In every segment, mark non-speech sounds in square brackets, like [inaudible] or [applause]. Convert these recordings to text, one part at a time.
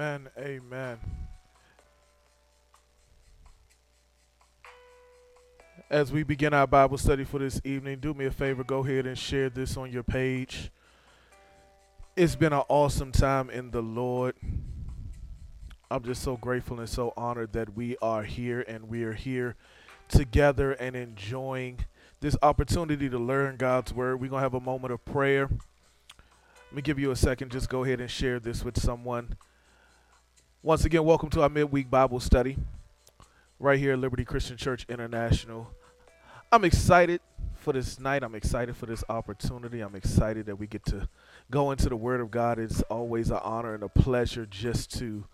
Amen. Amen. As we begin our Bible study for this evening, do me a favor, go ahead and share this on your page. It's been an awesome time in the Lord. I'm just so grateful and so honored that we are here and we are here together and enjoying this opportunity to learn God's word. We're going to have a moment of prayer. Let me give you a second. Just go ahead and share this with someone. Once again, welcome to our midweek Bible study right here at Liberty Christian Church International. I'm excited for this night. I'm excited for this opportunity. I'm excited that we get to go into the Word of God. It's always an honor and a pleasure just to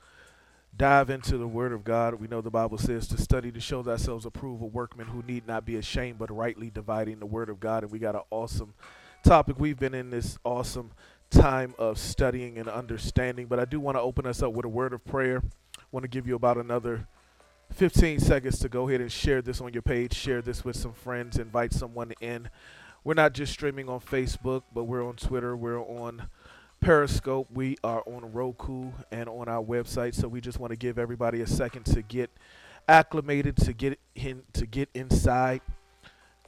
dive into the Word of God. We know the Bible says to study to show thyself approved, a workman who need not be ashamed, but rightly dividing the Word of God. And we got an awesome topic. We've been in this awesome time of studying and understanding, but I do want to open us up with a word of prayer. I want to give you about another 15 seconds to go ahead and share this on your page, share this with some friends, invite someone in. We're not just streaming on Facebook, but we're on Twitter, we're on Periscope, we are on Roku and on our website. So we just want to give everybody a second to get acclimated, to get in, to get inside.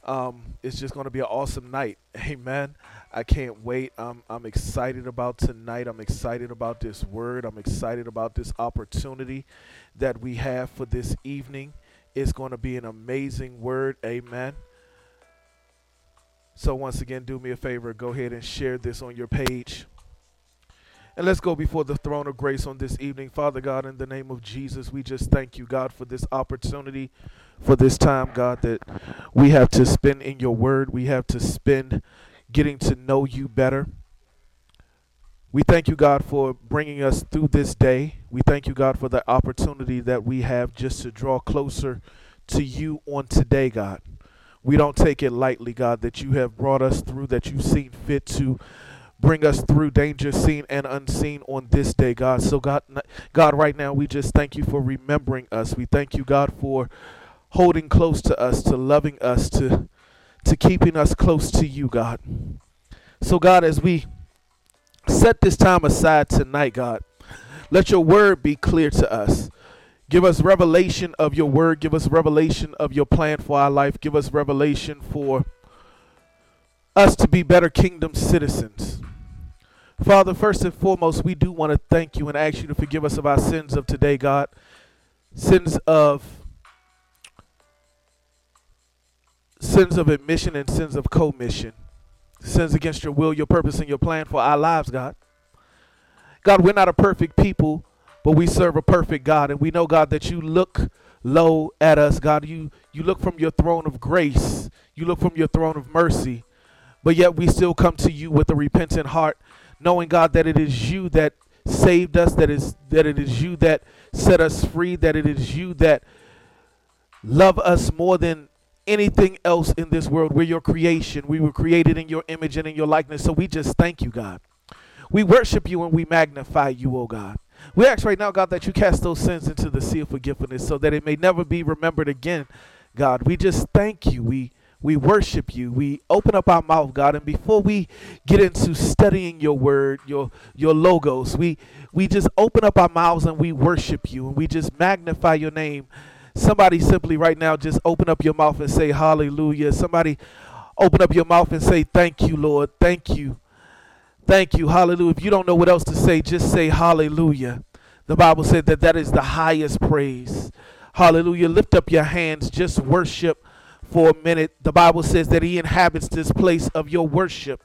Um, it's just going to be an awesome night. [laughs] Amen. I can't wait. I'm, I'm excited about tonight. I'm excited about this word. I'm excited about this opportunity that we have for this evening. It's going to be an amazing word. Amen. So, once again, do me a favor. Go ahead and share this on your page. And let's go before the throne of grace on this evening. Father God, in the name of Jesus, we just thank you, God, for this opportunity, for this time, God, that we have to spend in your word. We have to spend getting to know you better. We thank you, God, for bringing us through this day. We thank you, God, for the opportunity that we have just to draw closer to you on today, God. We don't take it lightly, God, that you have brought us through, that you've seen fit to bring us through danger seen and unseen on this day, God. So, God, God, right now, we just thank you for remembering us. We thank you, God, for holding close to us, to loving us, to to keeping us close to you, God. So, God, as we set this time aside tonight, God, let your word be clear to us. Give us revelation of your word. Give us revelation of your plan for our life. Give us revelation for us to be better kingdom citizens. Father, first and foremost, we do want to thank you and ask you to forgive us of our sins of today, God. Sins of sins of admission and sins of commission. Sins against your will, your purpose, and your plan for our lives, God. God, we're not a perfect people, but we serve a perfect God. And we know, God, that you look low at us, God. You you look from your throne of grace. You look from your throne of mercy. But yet we still come to you with a repentant heart, knowing, God, that it is you that saved us, that is that it is you that set us free, that it is you that love us more than anything else in this world. We're your creation. We were created in your image and in your likeness. So we just thank you, God. We worship you and we magnify you, oh God. We ask right now, God, that you cast those sins into the sea of forgiveness so that it may never be remembered again, God. We just thank you. We we worship you. We open up our mouth, God, and before we get into studying your word, your your logos, we we just open up our mouths and we worship you and we just magnify your name. Somebody simply right now just open up your mouth and say hallelujah. Somebody open up your mouth and say thank you, Lord. Thank you. Thank you. Hallelujah. If you don't know what else to say, just say hallelujah. The Bible said that that is the highest praise. Hallelujah. Lift up your hands. Just worship for a minute. The Bible says that He inhabits this place of your worship.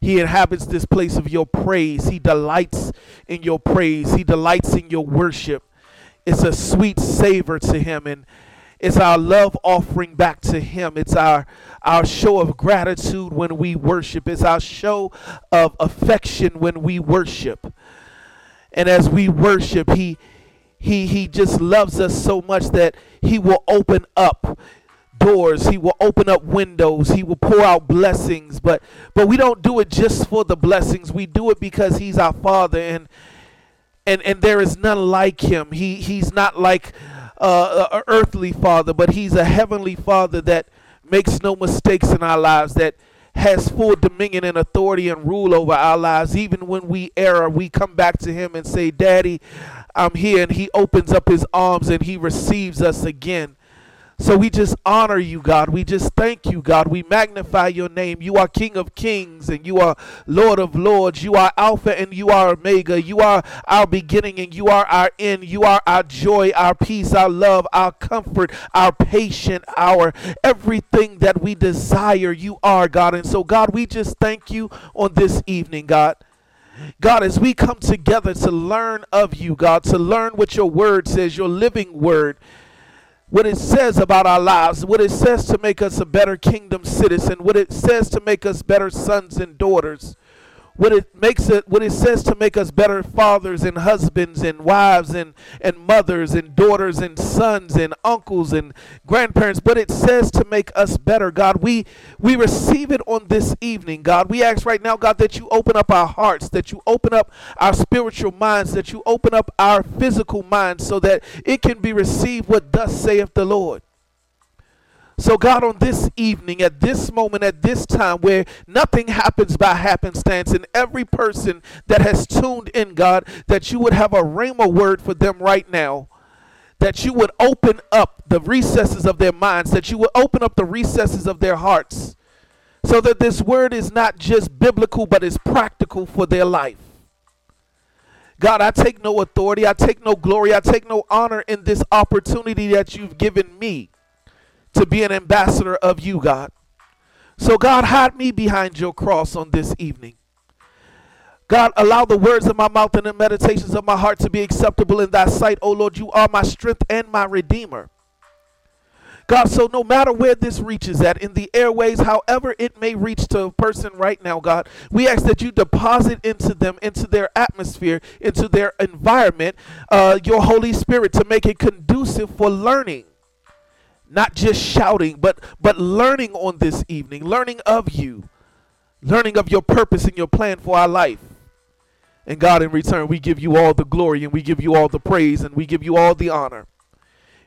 He inhabits this place of your praise. He delights in your praise. He delights in your worship. It's a sweet savor to Him. And it's our love offering back to Him. It's our our show of gratitude when we worship. It's our show of affection when we worship. And as we worship, He He He just loves us so much that He will open up doors he will open up windows he will pour out blessings but but we don't do it just for the blessings we do it because he's our father and and and there is none like him. He he's not like uh, a earthly father but he's a heavenly father that makes no mistakes in our lives that has full dominion and authority and rule over our lives. Even when we err we come back to him and say daddy i'm here and he opens up his arms and he receives us again so we just honor you, God. We just thank you, God. We magnify your name. You are King of kings and you are Lord of lords. You are Alpha and you are Omega. You are our beginning and you are our end. You are our joy, our peace, our love, our comfort, our patience, our everything that we desire. You are, God. And so, God, we just thank you on this evening, God. God, as we come together to learn of you, God, to learn what your word says, your living word what it says about our lives, what it says to make us a better kingdom citizen, what it says to make us better sons and daughters, what it makes it what it says to make us better fathers and husbands and wives and and mothers and daughters and sons and uncles and grandparents but it says to make us better god. We we receive it on this evening god. We ask right now god that you open up our hearts that you open up our spiritual minds that you open up our physical minds so that it can be received what thus saith the lord so, God, on this evening, at this moment, at this time, where nothing happens by happenstance, and every person that has tuned in, God, that you would have a rhema word for them right now, that you would open up the recesses of their minds, that you would open up the recesses of their hearts, so that this word is not just biblical, but is practical for their life. God, I take no authority, I take no glory, I take no honor in this opportunity that you've given me to be an ambassador of you, God. So, God, hide me behind your cross on this evening. God, allow the words of my mouth and the meditations of my heart to be acceptable in thy sight. O Lord, you are my strength and my redeemer. God, so no matter where this reaches at in the airways, however it may reach to a person right now, God, we ask that you deposit into them, into their atmosphere, into their environment, uh, your Holy Spirit to make it conducive for learning not just shouting but but learning on this evening learning of you learning of your purpose and your plan for our life. And god in return we give you all the glory and we give you all the praise and we give you all the honor.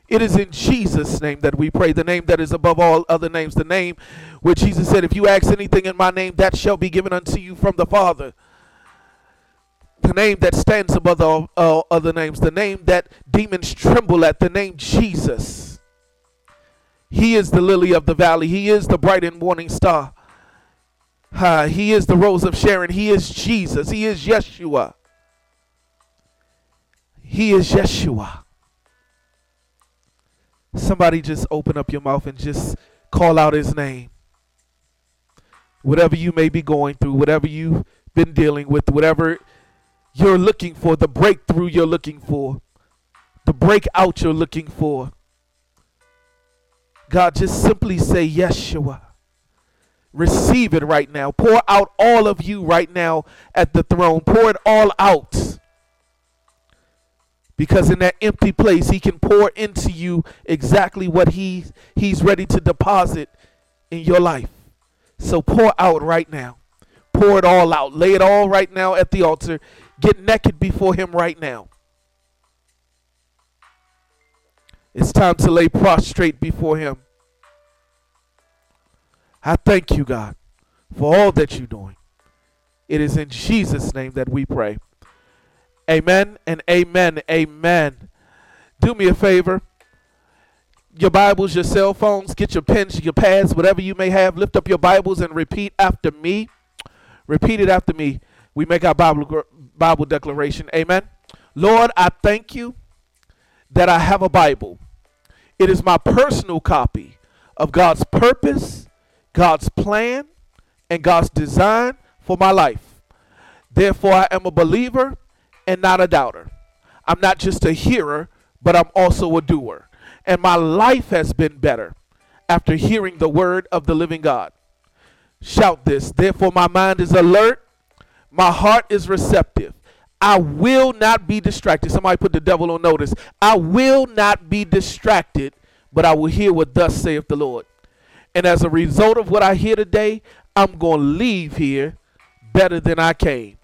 It is in jesus name that we pray the name that is above all other names the name where jesus said if you ask anything in my name that shall be given unto you from the father. The name that stands above all, all other names the name that demons tremble at the name jesus he is the lily of the valley. He is the bright and morning star. Uh, he is the rose of Sharon. He is Jesus. He is Yeshua. He is Yeshua. Somebody just open up your mouth and just call out his name. Whatever you may be going through, whatever you've been dealing with, whatever you're looking for, the breakthrough you're looking for, the breakout you're looking for. God, just simply say, Yeshua. Receive it right now. Pour out all of you right now at the throne. Pour it all out. Because in that empty place, He can pour into you exactly what he, He's ready to deposit in your life. So pour out right now. Pour it all out. Lay it all right now at the altar. get naked before Him right now. It's time to lay prostrate before Him. I thank you, God, for all that you're doing. It is in Jesus' name that we pray. Amen and amen. Amen. Do me a favor. Your Bibles, your cell phones, get your pens, your pads, whatever you may have. Lift up your Bibles and repeat after me. Repeat it after me. We make our Bible, Bible declaration. Amen. Lord, I thank you that I have a Bible. It is my personal copy of God's purpose, God's plan, and God's design for my life. Therefore, I am a believer and not a doubter. I'm not just a hearer, but I'm also a doer. And my life has been better after hearing the word of the living God. Shout this. Therefore, my mind is alert, my heart is receptive. I will not be distracted. Somebody put the devil on notice. I will not be distracted, but I will hear what thus saith the Lord. And as a result of what I hear today, I'm going to leave here better than I came.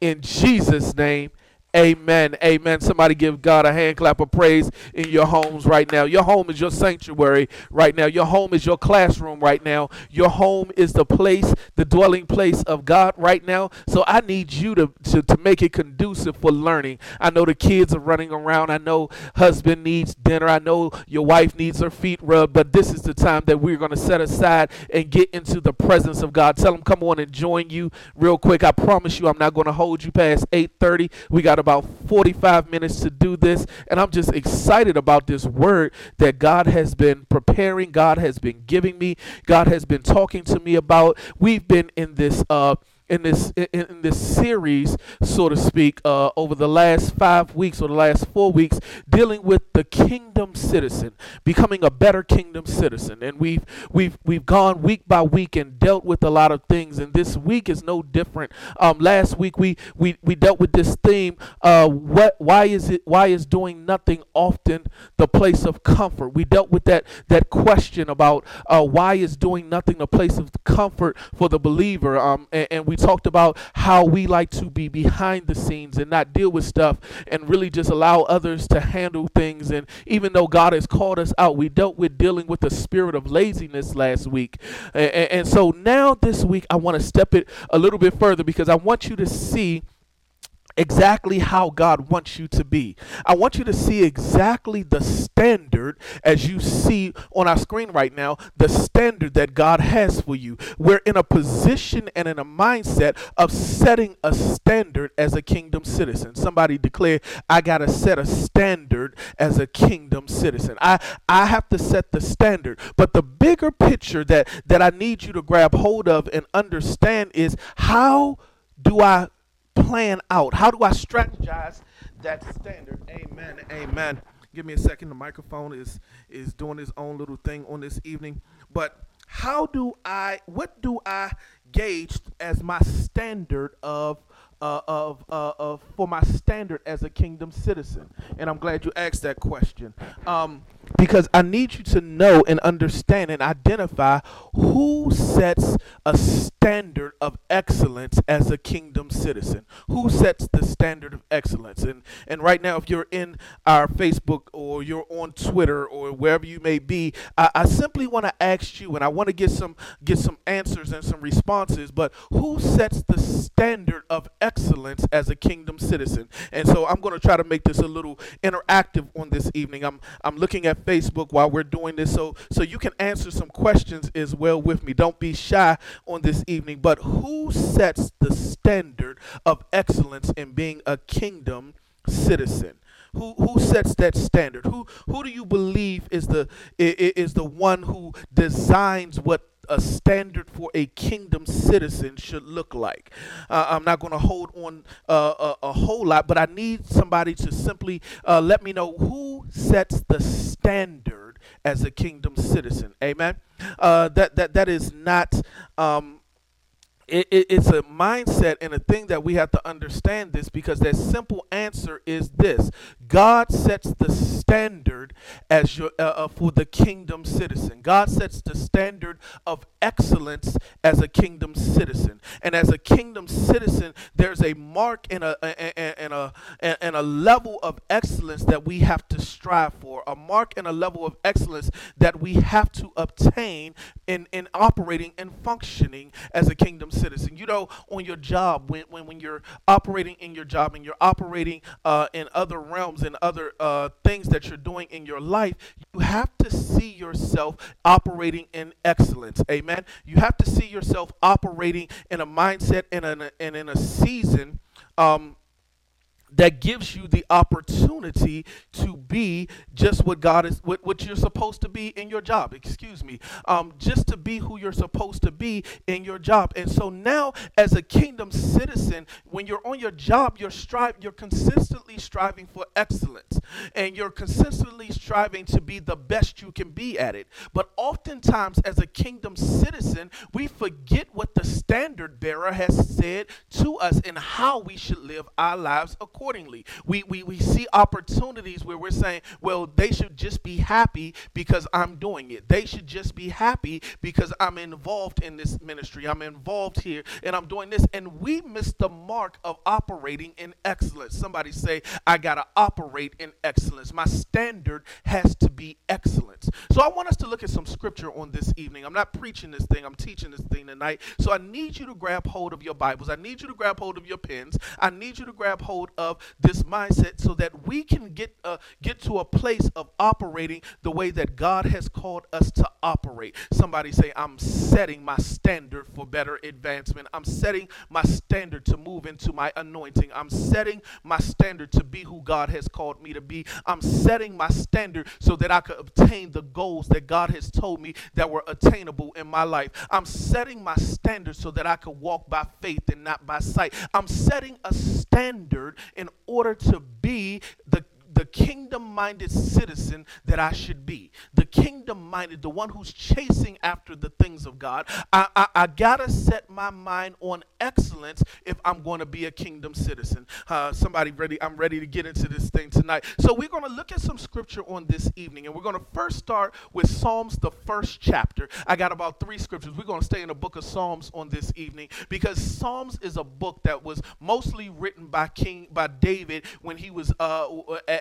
In Jesus' name, Amen. Amen. Somebody give God a hand clap of praise in your homes right now. Your home is your sanctuary right now. Your home is your classroom right now. Your home is the place, the dwelling place of God right now. So I need you to, to, to make it conducive for learning. I know the kids are running around. I know husband needs dinner. I know your wife needs her feet rubbed. But this is the time that we're going to set aside and get into the presence of God. Tell them, come on and join you real quick. I promise you I'm not going to hold you past 8.30. We got about 45 minutes to do this, and I'm just excited about this word that God has been preparing, God has been giving me, God has been talking to me about. We've been in this uh in this in, this series, so to speak, uh, over the last five weeks or the last four weeks, dealing with the kingdom citizen, becoming a better kingdom citizen, and we've we've we've gone week by week and dealt with a lot of things, and this week is no different. Um, last week we we we dealt with this theme. Uh, what why is it why is doing nothing often the place of comfort? We dealt with that that question about uh, why is doing nothing the place of comfort for the believer. Um, and, and we talked about how we like to be behind the scenes and not deal with stuff and really just allow others to handle things. And even though God has called us out, we dealt with dealing with the spirit of laziness last week. And, and so now this week, I want to step it a little bit further because I want you to see exactly how God wants you to be. I want you to see exactly the standard as you see on our screen right now, the standard that God has for you. We're in a position and in a mindset of setting a standard as a kingdom citizen. Somebody declare, I got to set a standard as a kingdom citizen. I I have to set the standard. But the bigger picture that that I need you to grab hold of and understand is how do I plan out? How do I strategize that standard? Amen. Amen. Give me a second. The microphone is is doing its own little thing on this evening. But how do I what do I gauge as my standard of uh, of, uh, of for my standard as a kingdom citizen? And I'm glad you asked that question. Um, because I need you to know and understand and identify who sets a standard of excellence as a kingdom citizen. Who sets the standard of excellence? And and right now, if you're in our Facebook or you're on Twitter or wherever you may be, I, I simply want to ask you, and I want to get some get some answers and some responses. But who sets the standard of excellence as a kingdom citizen? And so I'm going to try to make this a little interactive on this evening. I'm I'm looking at Facebook while we're doing this, so so you can answer some questions as well with me. Don't be shy on this evening. But who sets the standard of excellence in being a kingdom citizen? Who, who sets that standard? Who who do you believe is the is the one who designs what a standard for a kingdom citizen should look like. Uh, I'm not going to hold on uh, a, a whole lot, but I need somebody to simply uh, let me know who sets the standard as a kingdom citizen. Amen. Uh, that that that is not. Um, it, it, it's a mindset and a thing that we have to understand this because that simple answer is this God sets the standard as your uh, uh, for the kingdom citizen. God sets the standard of excellence as a kingdom citizen, and as a kingdom citizen, there's a mark and a and, a and a level of excellence that we have to strive for. A mark and a level of excellence that we have to obtain in in operating and functioning as a kingdom citizen. You know, on your job, when when, when you're operating in your job and you're operating uh, in other realms and other uh, things that you're doing in your life, you have to see yourself operating in excellence. Amen. You have to see yourself operating in a mindset and in a, and in a season. Um, that gives you the opportunity to be just what God is, what, what you're supposed to be in your job. Excuse me. Um, just to be who you're supposed to be in your job. And so now, as a kingdom citizen, when you're on your job, you're strive, you're consistently striving for excellence, and you're consistently striving to be the best you can be at it. But oftentimes, as a kingdom citizen, we forget what the standard bearer has said to us and how we should live our lives accordingly accordingly. We, we, we see opportunities where we're saying, well, they should just be happy because I'm doing it. They should just be happy because I'm involved in this ministry. I'm involved here and I'm doing this. And we miss the mark of operating in excellence. Somebody say, I got to operate in excellence. My standard has to be excellence. So I want us to look at some scripture on this evening. I'm not preaching this thing, I'm teaching this thing tonight. So I need you to grab hold of your Bibles. I need you to grab hold of your pens. I need you to grab hold of of this mindset so that we can get uh, get to a place of operating the way that God has called us to operate. Somebody say, I'm setting my standard for better advancement. I'm setting my standard to move into my anointing. I'm setting my standard to be who God has called me to be. I'm setting my standard so that I could obtain the goals that God has told me that were attainable in my life. I'm setting my standard so that I could walk by faith and not by sight. I'm setting a standard in order to be the the kingdom minded citizen that I should be. The kingdom minded, the one who's chasing after the things of God. I, I, I gotta set my mind on excellence if I'm to be a kingdom citizen. Uh, somebody ready? I'm ready to get into this thing tonight. So we're to look at some scripture on this evening, and we're to first start with Psalms, the first chapter. I got about three scriptures. We're to stay in the book of Psalms on this evening because Psalms is a book that was mostly written by King by David when he was uh,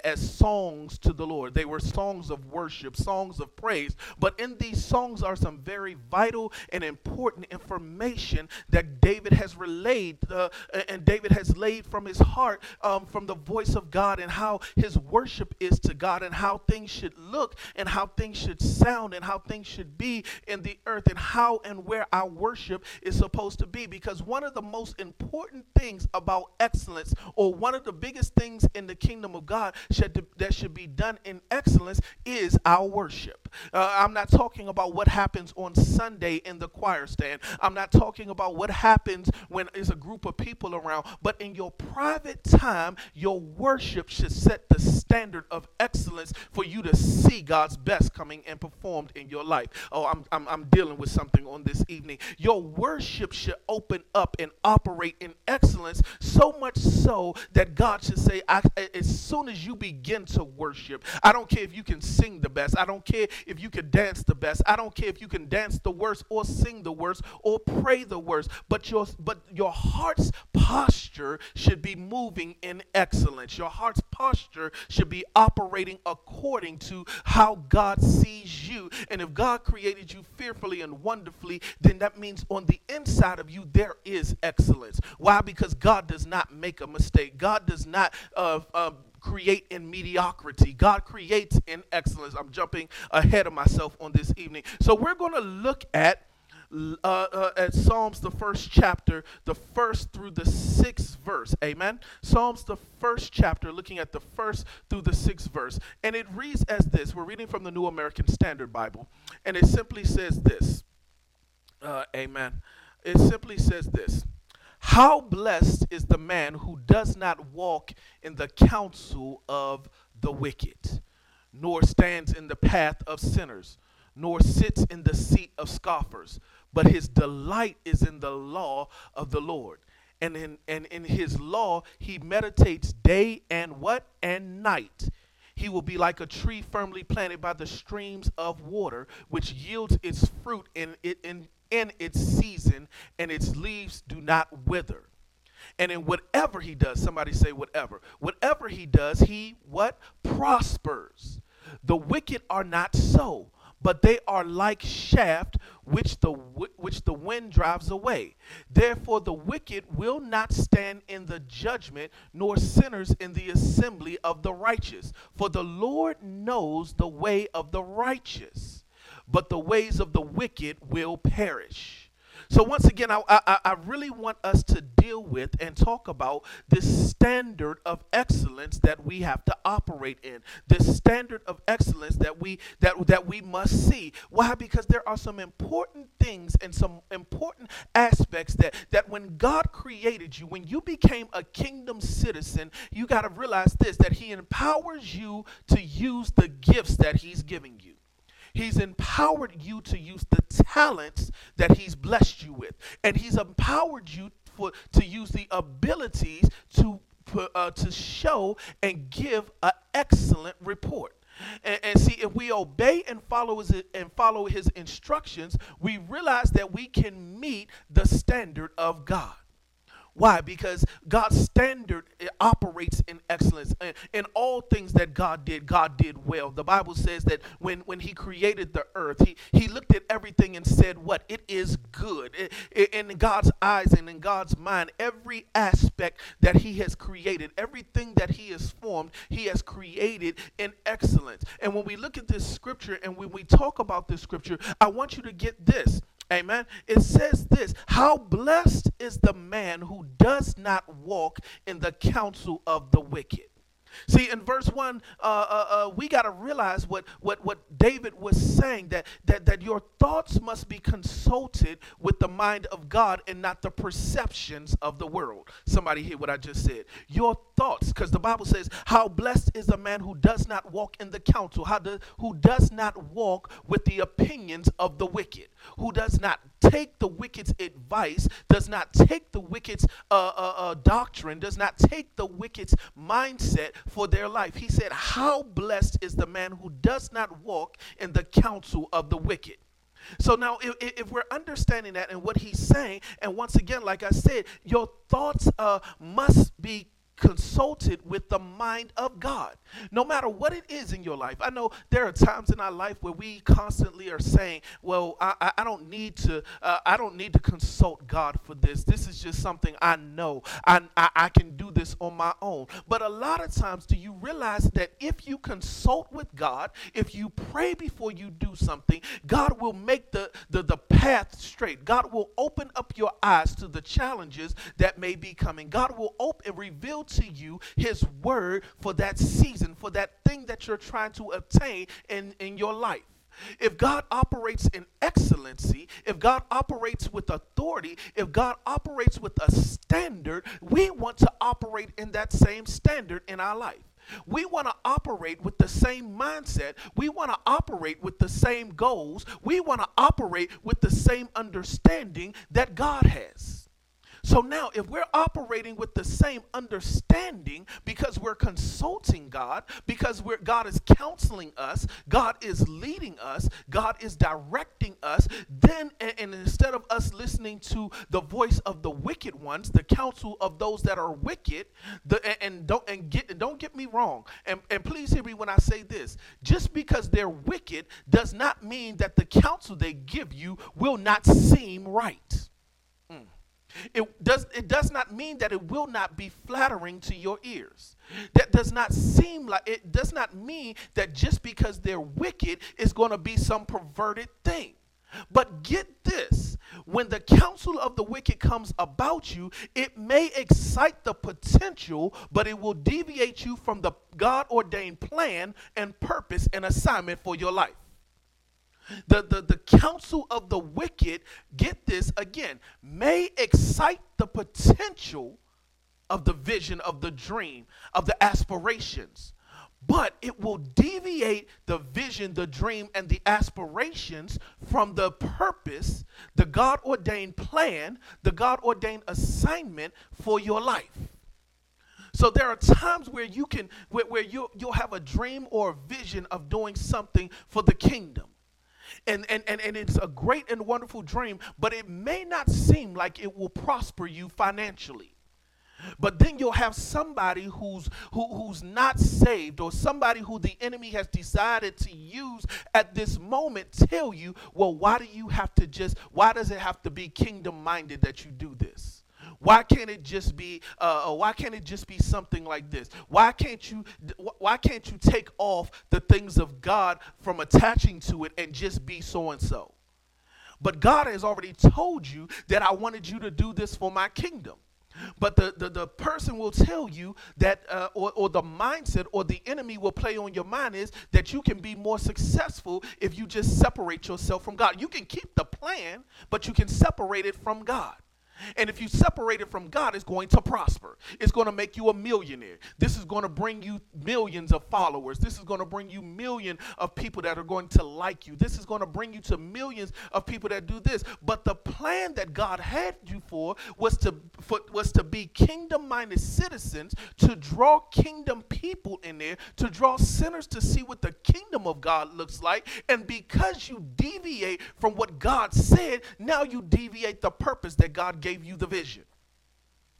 as songs to the Lord. They were songs of worship, songs of praise. But in these songs are some very vital and important information that David has relayed, uh, and David has laid from his heart, um, from the voice of God, and how his worship is to God, and how things should look, and how things should sound, and how things should be in the earth, and how and where our worship is supposed to be. Because one of the most important things about excellence, or one of the biggest things in the kingdom of God, should, that should be done in excellence is our worship. Uh, I'm not talking about what happens on Sunday in the choir stand. I'm not talking about what happens when there's a group of people around. But in your private time, your worship should set the standard of excellence for you to see God's best coming and performed in your life. Oh, I'm, I'm, I'm dealing with something on this evening. Your worship should open up and operate in excellence so much so that God should say, as soon as you begin to worship, I don't care if you can sing the best. I don't care if you can dance the best. I don't care if you can dance the worst or sing the worst or pray the worst. But your but your heart's posture should be moving in excellence. Your heart's posture should be operating according to how God sees you. And if God created you fearfully and wonderfully, then that means on the inside of you there is excellence. Why? Because God does not make a mistake. God does not uh, uh, create in mediocrity. God creates in excellence. I'm jumping ahead of myself on this evening. So we're going to look at uh, uh, at Psalms, the first chapter, the first through the sixth verse. Amen. Psalms, the first chapter, looking at the first through the sixth verse. And it reads as this We're reading from the New American Standard Bible. And it simply says this. Uh, amen. It simply says this how blessed is the man who does not walk in the counsel of the wicked, nor stands in the path of sinners, nor sits in the seat of scoffers, but his delight is in the law of the Lord. and in and in his law he meditates day and what and night he will be like a tree firmly planted by the streams of water which yields its fruit in it in, in its season and its leaves do not wither. And in whatever he does somebody say whatever. Whatever he does he what? Prospers. The wicked are not so but they are like shaft which the which the wind drives away. Therefore the wicked will not stand in the judgment nor sinners in the assembly of the righteous. For the lord knows the way of the righteous but the ways of the wicked will perish so once again, I, I, I really want us to deal with and talk about this standard of excellence that we have to operate in. This standard of excellence that we that that we must see. Why? Because there are some important things and some important aspects that that when God created you, when you became a kingdom citizen, you got to realize this: that He empowers you to use the gifts that He's giving you. He's empowered you to use the talents that he's blessed you with. And he's empowered you for to use the abilities to uh, to show and give an excellent report. And, and see, if we obey and follow his and follow his instructions, we realize that we can meet the standard of God. Why? Because God's standard operates in excellence. And in all things that God did, God did well. The Bible says that when, when He created the earth, he, he looked at everything and said, What? It is good. I- I- In God's eyes and in God's mind, every aspect that He has created, everything that He has formed, He has created in excellence. And when we look at this scripture and when we talk about this scripture, I want you to get this. Amen. It says this How blessed is the man who does not walk in the counsel of the wicked. See, in verse 1, uh, uh, uh, we got to realize what, what, what David was saying that, that, that your thoughts must be consulted with the mind of God and not the perceptions of the world. Somebody hear what I just said. Your thoughts, because the Bible says, How blessed is the man who does not walk in the counsel, how do, who does not walk with the opinions of the wicked, who does not take the wicked's advice, does not take the wicked's uh, uh, uh, doctrine, does not take the wicked's mindset for their life. He said, How blessed is the man who does not walk in the counsel of the wicked. So now, if, if we're understanding that and what he's saying, and once again, like I said, your thoughts uh, must be consulted with the mind of God. No matter what it is in your life. I know there are times in our life where we constantly are saying, "Well, I, I- don't need to. Uh, I don't need to consult God for this. This is just something I know. I, I I can do this on my own." But a lot of times, do you realize that if you consult with God, if you pray before you do something, God will make the the, the path straight. God will open up your eyes to the challenges that may be coming. God will open and reveal to you his word for that season, for that thing that you're trying to obtain in, in your life. If God operates in excellency, if God operates with authority, if God operates with a standard, we want to operate in that same standard in our life. We want to operate with the same mindset. We want to operate with the same goals. We want to operate with the same understanding that God has. So now, if we're operating with the same understanding because we're consulting God, because God is counseling us, God is leading us, God is directing us, then, and, and instead of us listening to the voice of the wicked ones, the counsel of those that are wicked, the, and, and don't and get and don't get me wrong, and, and please hear me when I say this: just because they're wicked does not mean that the counsel they give you will not seem right. Mm. It does, it does not mean that it will not be flattering to your ears. That does not seem like, it does not mean that just because they're wicked is going to be some perverted thing. But get this when the counsel of the wicked comes about you, it may excite the potential, but it will deviate you from the God ordained plan and purpose and assignment for your life. The, the, the counsel of the wicked, get this again, may excite the potential of the vision, of the dream, of the aspirations. but it will deviate the vision, the dream, and the aspirations from the purpose, the God ordained plan, the God ordained assignment for your life. So there are times where you can where, where you you'll have a dream or a vision of doing something for the kingdom. And, and, and, and it's a great and wonderful dream, but it may not seem like it will prosper you financially. But then you'll have somebody who's who, who's not saved or somebody who the enemy has decided to use at this moment tell you, well, why do you have to just why does it have to be kingdom minded that you do this? Why can't it just be? Uh, uh, why can't it just be something like this? Why can't you? Why can't you take off the things of God from attaching to it and just be so and so? But God has already told you that I wanted you to do this for my kingdom. But the, the, the person will tell you that, uh, or, or the mindset or the enemy will play on your mind is that you can be more successful if you just separate yourself from God. You can keep the plan, but you can separate it from God. And if you separate it from God, it's going to prosper. It's going to make you a millionaire. This is going to bring you millions of followers. This is going to bring you million of people that are going to like you. This is going to bring you to millions of people that do this. But the plan that God had you for was to for, was to be kingdom-minded citizens, to draw kingdom people in there, to draw sinners to see what the kingdom of God looks like. And because you deviate from what God said, now you deviate the purpose that God gave you the vision.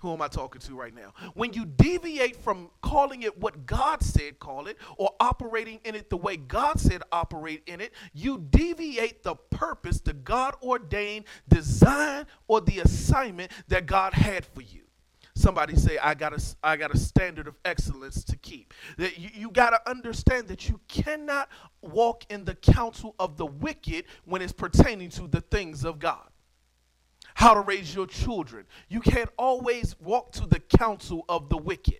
Who am I talking to right now? When you deviate from calling it what God said call it or operating in it the way God said operate in it, you deviate the purpose, the God ordained design or the assignment that God had for you. Somebody say, I got a, I got a standard of excellence to keep. That you, you got to understand that you cannot walk in the counsel of the wicked when it's pertaining to the things of God how to raise your children. You can't always walk to the counsel of the wicked.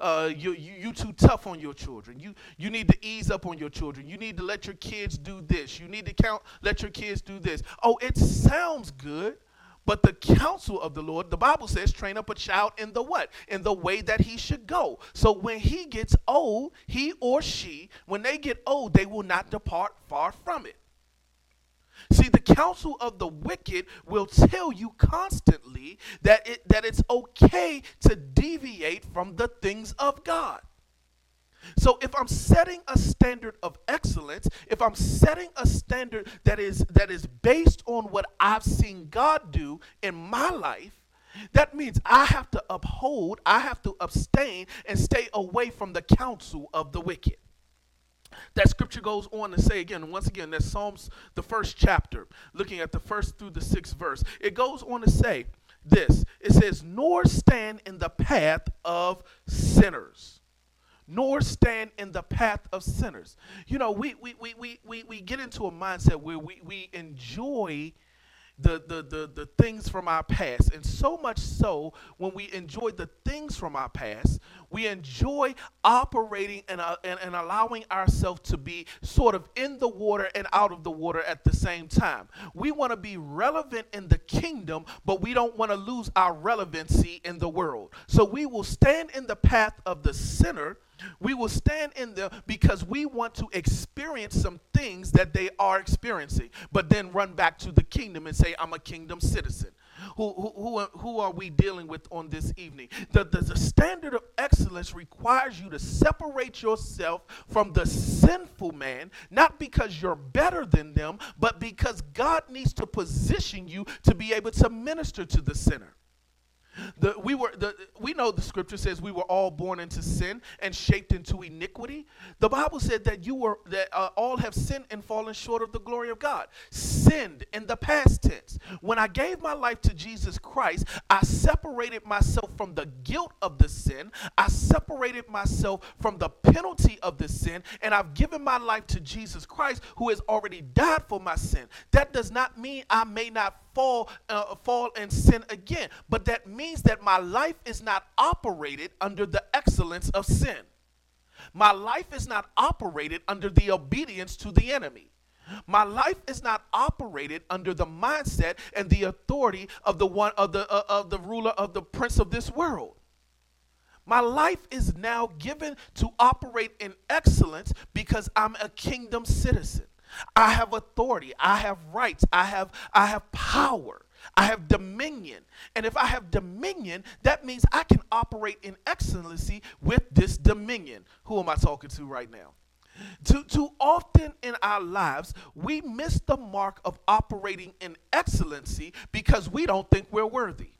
Uh, you, you you too tough on your children. You you need to ease up on your children. You need to let your kids do this. You need to count let your kids do this. Oh, it sounds good, but the counsel of the Lord, the Bible says, train up a child in the what? In the way that he should go. So when he gets old, he or she, when they get old, they will not depart far from it. See, the counsel of the wicked will tell you constantly that it that it's okay to deviate from the things of God. So if I'm setting a standard of excellence, if I'm setting a standard that is that is based on what I've seen God do in my life, that means I have to uphold, I have to abstain and stay away from the counsel of the wicked. That scripture goes on to say again, once again, that's Psalms, the first chapter, looking at the first through the sixth verse. It goes on to say this it says, Nor stand in the path of sinners. Nor stand in the path of sinners. You know, we we, we, we, we, we get into a mindset where we, we enjoy the, the, the, the things from our past. And so much so, when we enjoy the things from our past, we enjoy operating and, uh, and, and allowing ourselves to be sort of in the water and out of the water at the same time. We want to be relevant in the kingdom, but we don't want to lose our relevancy in the world. So we will stand in the path of the sinner we will stand in there because we want to experience some things that they are experiencing, but then run back to the kingdom and say, I'm a kingdom citizen. Who, who, who, are, who are we dealing with on this evening? The, the, the standard of excellence requires you to separate yourself from the sinful man, not because you're better than them, but because God needs to position you to be able to minister to the sinner. The, we were the, we know the scripture says we were all born into sin and shaped into iniquity. The Bible said that you were that uh, all have sinned and fallen short of the glory of God. Sinned in the past tense. When I gave my life to Jesus Christ, I separated myself from the guilt of the sin. I separated myself from the penalty of the sin, and I've given my life to Jesus Christ, who has already died for my sin. That does not mean I may not fall uh, fall and sin again. But that means that my life is not operated under the excellence of sin. My life is not operated under the obedience to the enemy. My life is not operated under the mindset and the authority of the one of the uh, of the ruler of the prince of this world. My life is now given to operate in excellence because I'm a kingdom citizen. I have authority, I have rights, I have I have power. I have dominion. And if I have dominion, that means I can operate in excellency with this dominion. Who am I talking to right now? Too, too often in our lives, we miss the mark of operating in excellency because we don't think we're worthy.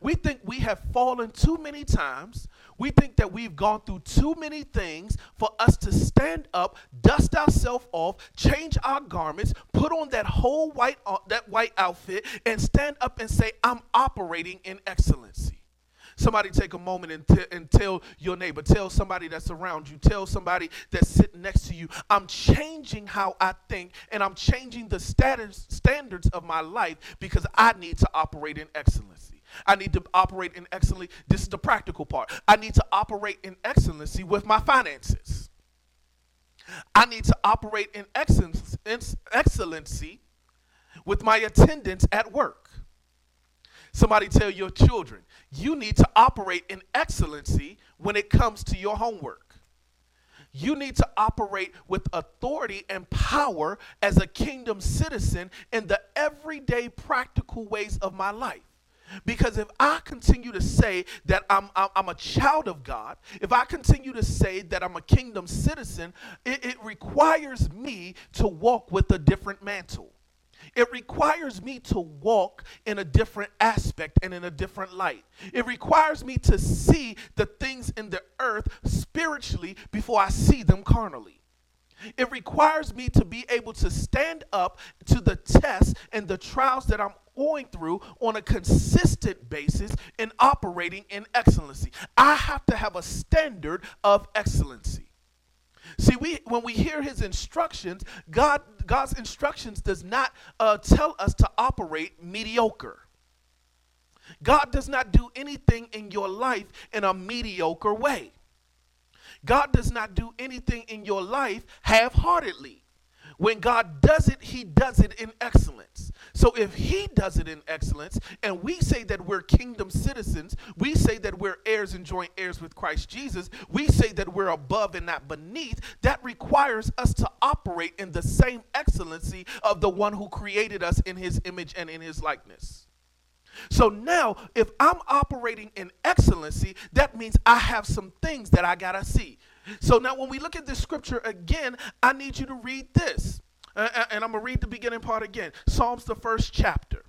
We think we have fallen too many times. We think that we've gone through too many things for us to stand up, dust ourselves off, change our garments, put on that whole white uh, that white outfit, and stand up and say, "I'm operating in excellency." Somebody take a moment and, t- and tell your neighbor, tell somebody that's around you, tell somebody that's sitting next to you, I'm changing how I think and I'm changing the status standards of my life because I need to operate in excellency. I need to operate in excellency. This is the practical part. I need to operate in excellency with my finances. I need to operate in excellence, in excellency with my attendance at work. Somebody tell your children, you need to operate in excellency when it comes to your homework. You need to operate with authority and power as a kingdom citizen in the everyday practical ways of my life. Because if I continue to say that I'm, I'm, a child of God, if I continue to say that I'm a kingdom citizen, it, it requires me to walk with a different mantle. It requires me to walk in a different aspect and in a different light. It requires me to see the things in the earth spiritually before I see them carnally. It requires me to be able to stand up to the tests and the trials that I'm going through on a consistent basis and operating in excellency. I have to have a standard of excellency. See, we when we hear His instructions, God God's instructions does not uh, tell us to operate mediocre. God does not do anything in your life in a mediocre way. God does not do anything in your life half heartedly. When God does it, He does it in excellence. So if He does it in excellence, and we say that we're kingdom citizens, we say that we're heirs and joint heirs with Christ Jesus, we say that we're above and not beneath, that requires us to operate in the same excellency of the one who created us in His image and in His likeness. So now, if I'm operating in excellency, that means I have some things that I gotta see. So now, when we look at this scripture again, I need you to read this. Uh, and I'm going to read the beginning part again Psalms, the first chapter.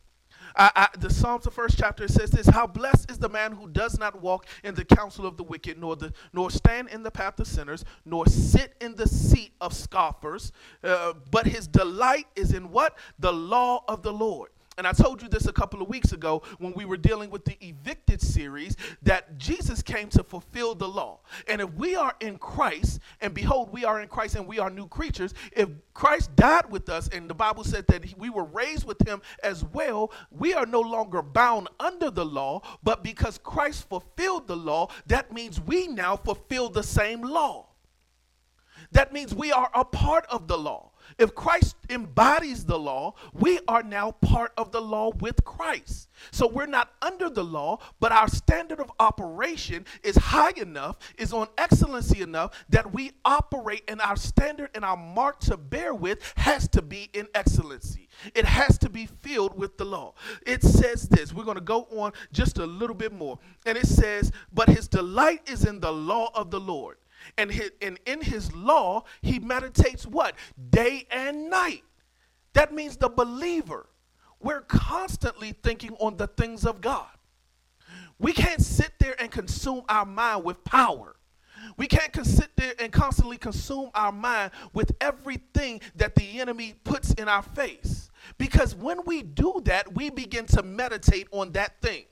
I, I, the Psalms, the first chapter, says this: How blessed is the man who does not walk in the counsel of the wicked, nor the nor stand in the path of sinners, nor sit in the seat of scoffers. Uh, but his delight is in what the law of the Lord. And I told you this a couple of weeks ago when we were dealing with the evicted series that Jesus came to fulfill the law. And if we are in Christ, and behold, we are in Christ and we are new creatures, if Christ died with us and the Bible said that we were raised with him as well, we are no longer bound under the law, but because Christ fulfilled the law, that means we now fulfill the same law. That means we are a part of the law. If Christ embodies the law, we are now part of the law with Christ. So we're not under the law, but our standard of operation is high enough, is on excellency enough that we operate and our standard and our mark to bear with has to be in excellency. It has to be filled with the law. It says this. We're going to go on just a little bit more. And it says, But his delight is in the law of the Lord and, his, and in his law, he meditates what? Day and night. That means the believer. We're constantly thinking on the things of God. We can't sit there and consume our mind with power. We can't sit there and constantly consume our mind with everything that the enemy puts in our face. Because when we do that, we begin to meditate on that thing.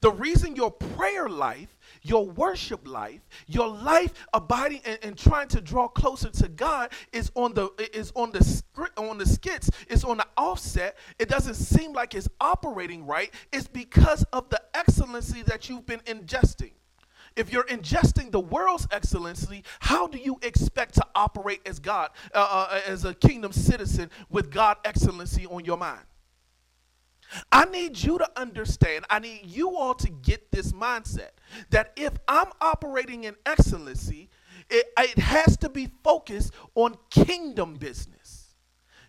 The reason your prayer life, your worship life, your life abiding and, and, trying to draw closer to God is on the is on the script on the skits, is on the offset. It doesn't seem like it's operating right. It's because of the excellency that you've been ingesting. If you're ingesting the world's excellency, how do you expect to operate as God, uh, uh, as a kingdom citizen with God excellency on your mind? I need you to understand, I need you all to get this mindset that if I'm operating in excellency, it, it has to be focused on kingdom business.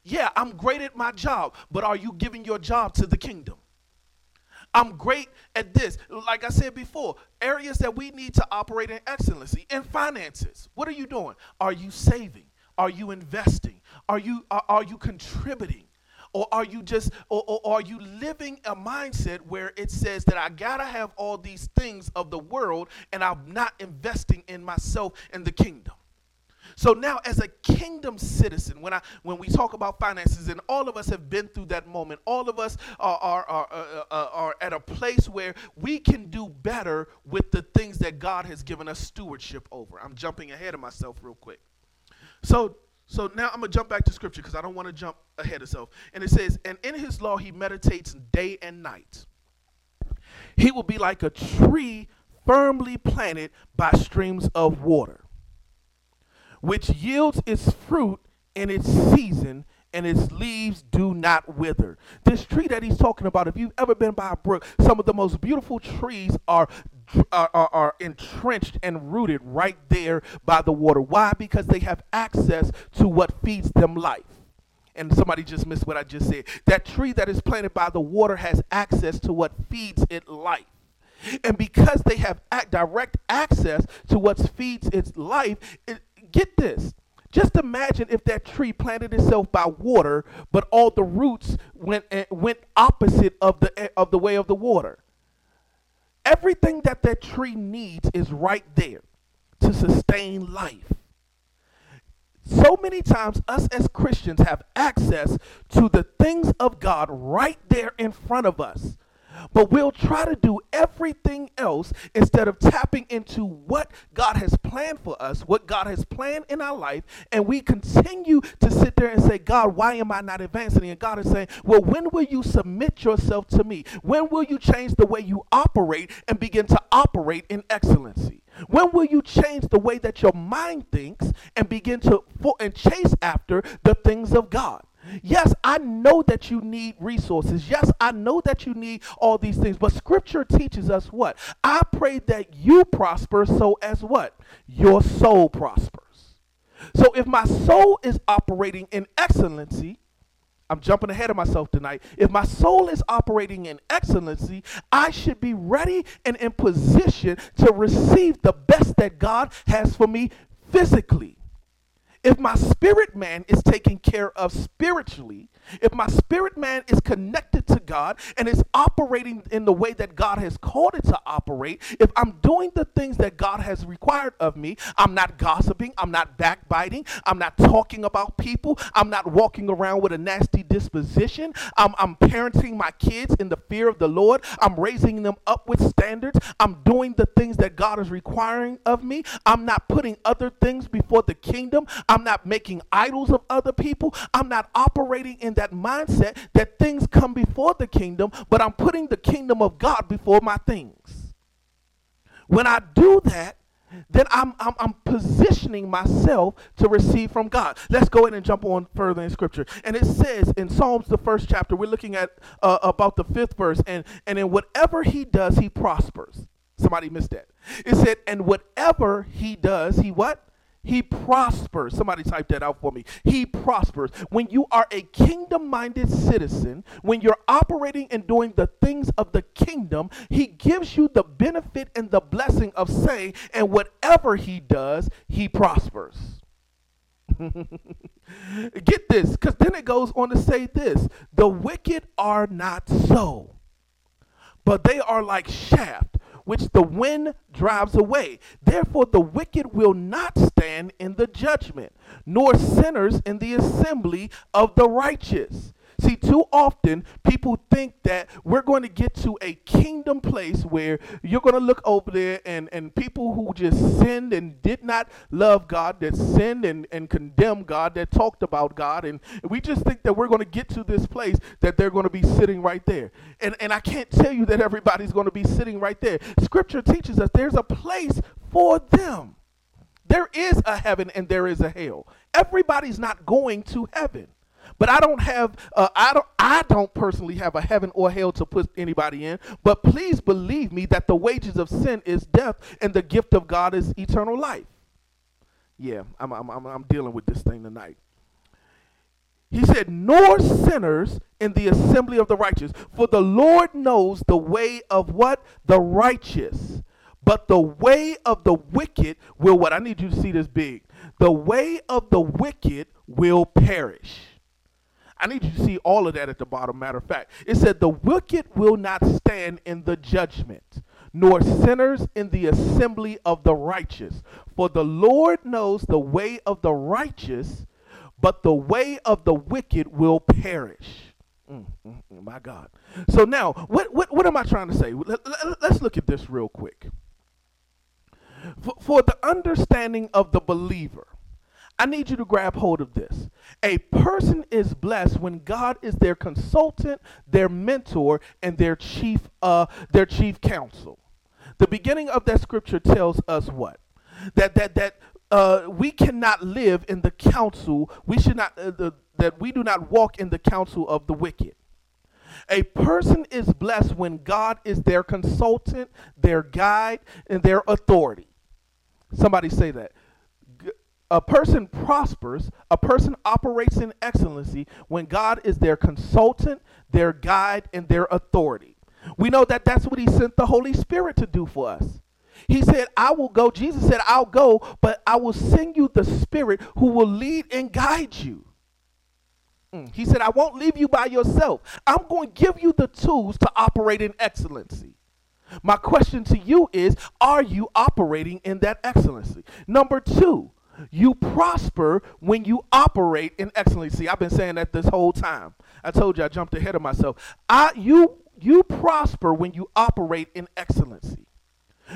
Yeah, I'm great at my job, but are you giving your job to the kingdom? I'm great at this. Like I said before, areas that we need to operate in excellency in finances. What are you doing? Are you saving? Are you investing? Are you are, are you contributing? Or are you just or, or are you living a mindset where it says that I gotta have all these things of the world and I'm not investing in myself and the kingdom? So now, as a kingdom citizen, when I when we talk about finances, and all of us have been through that moment, all of us are are are, uh, uh, are at a place where we can do better with the things that God has given us stewardship over. I'm jumping ahead of myself real quick. So so now I'm gonna jump back to scripture because I don't want to jump ahead of self. And it says, and in his law he meditates day and night. He will be like a tree firmly planted by streams of water which yields its fruit in its season and its leaves do not wither. This tree that he's talking about, if you've ever been by a brook, some of the most beautiful trees are, are, are, entrenched and rooted right there by the water. Why? Because they have access to what feeds them life. And somebody just missed what I just said. That tree that is planted by the water has access to what feeds it life. And because they have direct access to what feeds its life, it, get this. Just imagine if that tree planted itself by water, but all the roots went eh, went opposite of the eh, of the way of the water. Everything that that tree needs is right there to sustain life. So many times, us as Christians have access to the things of God right there in front of us. But we'll try to do everything else instead of tapping into what God has planned for us, what God has planned in our life. And we continue to sit there and say, God, why am I not advancing? And God is saying, Well, when will you submit yourself to me? When will you change the way you operate and begin to operate in excellency? When will you change the way that your mind thinks and begin to and chase after the things of God? Yes, I know that you need resources. Yes, I know that you need all these things. But scripture teaches us what? I pray that you prosper so as what? Your soul prospers. So if my soul is operating in excellency, I'm jumping ahead of myself tonight. If my soul is operating in excellency, I should be ready and in position to receive the best that God has for me physically. If my spirit man is taken care of spiritually, if my spirit man is connected to God and is operating in the way that God has called it to operate, if I'm doing the things that God has required of me, I'm not gossiping, I'm not backbiting, I'm not talking about people, I'm not walking around with a nasty disposition, I'm, I'm parenting my kids in the fear of the Lord, I'm raising them up with standards, I'm doing the things that God is requiring of me, I'm not putting other things before the kingdom, not making idols of other people, I'm not operating in that mindset that things come before the kingdom, but I'm putting the kingdom of God before my things. When I do that, then I'm, I'm, I'm positioning myself to receive from God. Let's go ahead and jump on further in scripture. And it says in Psalms, the first chapter, we're looking at uh, about the fifth verse, and, and in whatever he does, he prospers. Somebody missed that. It said, and whatever he does, he what? He prospers. Somebody type that out for me. He prospers. When you are a kingdom minded citizen, when you're operating and doing the things of the kingdom, he gives you the benefit and the blessing of saying, and whatever he does, he prospers. [laughs] Get this, because then it goes on to say this the wicked are not so, but they are like chaff which the wind drives away. Therefore, the wicked will not stand in the judgment, nor sinners in the assembly of the righteous. See, too often people think that we're going to get to a kingdom place where you're going to look over there and, and people who just sinned and did not love God, that sinned and, and condemned God, that talked about God, and we just think that we're going to get to this place that they're going to be sitting right there. And, and I can't tell you that everybody's going to be sitting right there. Scripture teaches us there's a place for them. There is a heaven and there is a hell. Everybody's not going to heaven. But I don't have uh, I don't I don't personally have a heaven or hell to put anybody in. But please believe me that the wages of sin is death, and the gift of God is eternal life. Yeah, I'm I'm I'm, I'm dealing with this thing tonight. He said, Nor sinners in the assembly of the righteous, for the Lord knows the way of what? The righteous. But the way of the wicked will what? I need you to see this big. The way of the wicked will perish. I need you to see all of that at the bottom. Matter of fact, it said, The wicked will not stand in the judgment, nor sinners in the assembly of the righteous. For the Lord knows the way of the righteous, but the way of the wicked will perish. Mm, mm, mm, my God. So now, what, what, what am I trying to say? Let, let, let's look at this real quick. For, for the understanding of the believer, I need you to grab hold of this. A person is blessed when God is their consultant, their mentor, and their chief uh their chief counsel. The beginning of that scripture tells us what? That that that uh, we cannot live in the counsel. We should not uh, the, that we do not walk in the counsel of the wicked. A person is blessed when God is their consultant, their guide, and their authority. Somebody say that. A person prospers, a person operates in excellency when God is their consultant, their guide, and their authority. We know that that's what He sent the Holy Spirit to do for us. He said, I will go. Jesus said, I'll go, but I will send you the Spirit who will lead and guide you. Mm. He said, I won't leave you by yourself. I'm going to give you the tools to operate in excellency. My question to you is Are you operating in that excellency? Number two, you prosper when you operate in excellency. I've been saying that this whole time. I told you I jumped ahead of myself. I, you, you prosper when you operate in excellency.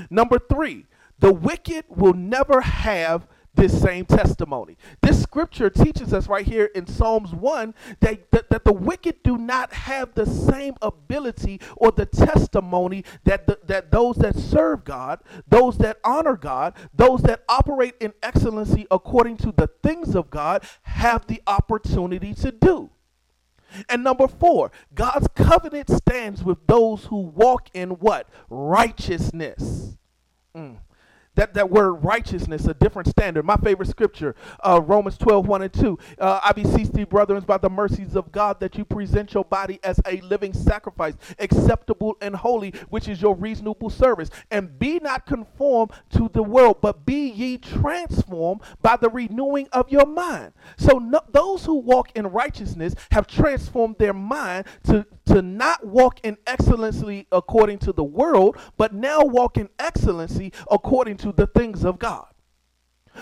Number three, the wicked will never have this same testimony. This scripture teaches us right here in Psalms 1 that, that, that the wicked do not have the same ability or the testimony that, the, that those that serve God, those that honor God, those that operate in excellency according to the things of God have the opportunity to do. And number four, God's covenant stands with those who walk in what? Righteousness. Mm. That, that word righteousness, a different standard. My favorite scripture, uh, Romans 12, 1 and 2. Uh, I beseech thee, brethren, by the mercies of God, that you present your body as a living sacrifice, acceptable and holy, which is your reasonable service. And be not conformed to the world, but be ye transformed by the renewing of your mind. So no, those who walk in righteousness have transformed their mind to, to not walk in excellency according to the world, but now walk in excellency according to the things of God.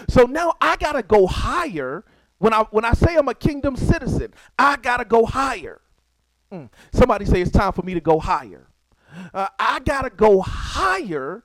So now I gotta go higher. When I when I say I'm a kingdom citizen, I gotta go higher. Mm. Somebody say it's time for me to go higher. Uh, I gotta go higher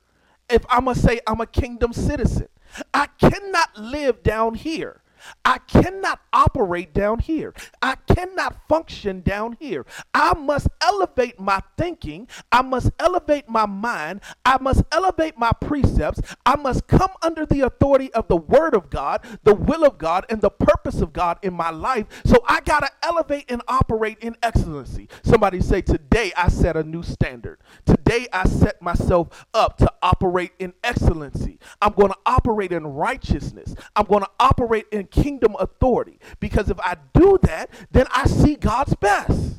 if I'm gonna say I'm a kingdom citizen. I cannot live down here. I cannot operate down here. I cannot function down here. I must elevate my thinking. I must elevate my mind. I must elevate my precepts. I must come under the authority of the Word of God, the will of God, and the purpose of God in my life. So I got to elevate and operate in excellency. Somebody say, Today I set a new standard. Today I set myself up to operate in excellency. I'm going to operate in righteousness. I'm going to operate in kingdom authority. Because if I do that, then I see God's best.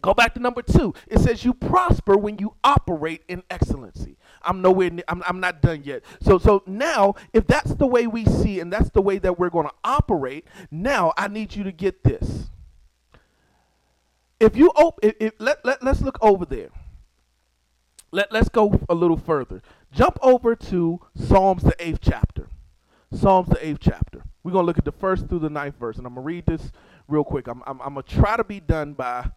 Go back to number two. It says you prosper when you operate in excellency. I'm nowhere. Near, I'm, I'm not done yet. So so now, if that's the way we see and that's the way that we're going to operate, now I need you to get this. If you open, if, if, let, let let's look over there. Let let's go a little further. Jump over to Psalms the eighth chapter. Psalms the eighth chapter. We're gonna look at the first through the ninth verse, and I'm gonna read this real quick. I'm I'm, I'm gonna try to be done by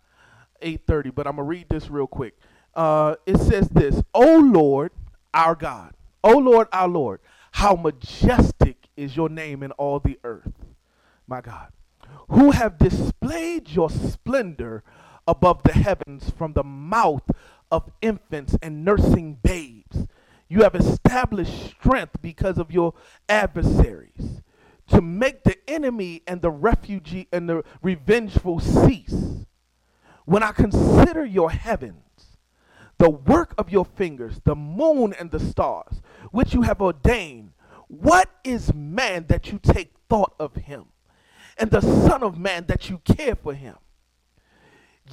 8:30, but I'm gonna read this real quick. Uh, it says this: "O Lord, our God, O Lord, our Lord, how majestic is your name in all the earth, my God, who have displayed your splendor above the heavens from the mouth of infants and nursing babes. You have established strength because of your adversaries." to make the enemy and the refugee and the revengeful cease. When I consider your heavens, the work of your fingers, the moon and the stars, which you have ordained, what is man that you take thought of him, and the Son of Man that you care for him?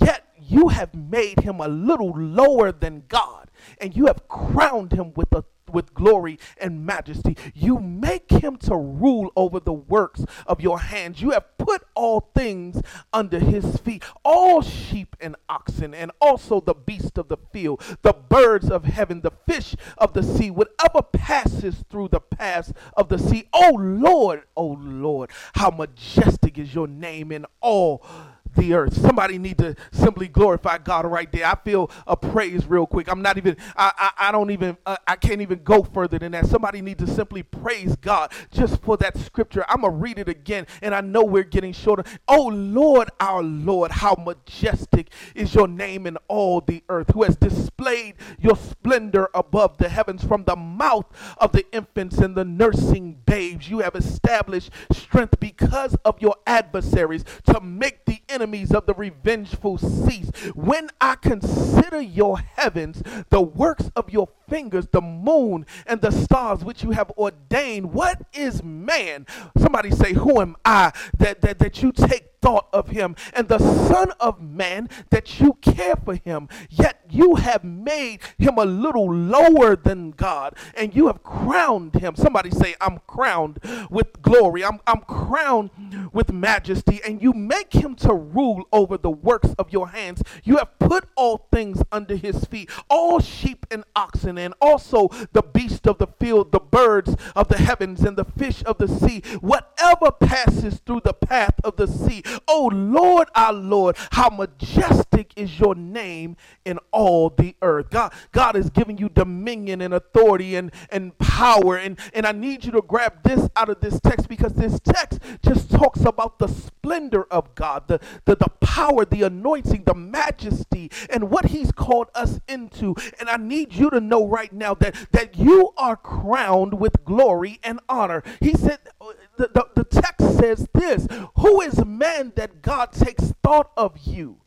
Yet you have made him a little lower than God, and you have crowned him with a with glory and majesty. You make him to rule over the works of your hands. You have put all things under his feet, all sheep and oxen, and also the beast of the field, the birds of heaven, the fish of the sea, whatever passes through the paths of the sea. Oh Lord, oh Lord, how majestic is your name in all the earth. Somebody need to simply glorify God right there. I feel a praise real quick. I'm not even, I, I, I don't even, uh, I can't even go further than that. Somebody need to simply praise God just for that scripture. I'm going to read it again, and I know we're getting shorter. Oh Lord, our Lord, how majestic is your name in all the earth, who has displayed your splendor above the heavens from the mouth of the infants and the nursing babes. You have established strength because of your adversaries to make the enemies of the revengeful cease. When I consider your heavens, the works of your fingers, the moon and the stars which you have ordained, what is man? Somebody say, Who am I that, that, that you take thought of him, and the Son of Man that you care for him. Yet you have made him a little lower than God, and you have crowned him. Somebody say, I'm crowned with glory, I'm, I'm crowned with majesty, and you make him to rule over the works of your hands. You have put all things under his feet, all sheep and oxen, and also the beast of the field, the birds of the heavens, and the fish of the sea, whatever passes through the path of the sea. Oh Lord, our Lord, how majestic is your name in all the earth. God, God is giving you dominion and authority and, and power. And, and I need you to grab this out of this text because this text just talks about the splendor of God, the, the, the power, the anointing, the majesty, and what He's called us into. And I need you to know right now that, that you are crowned with glory and honor. He said, uh, the, the, the text says this Who is man that God takes thought of you?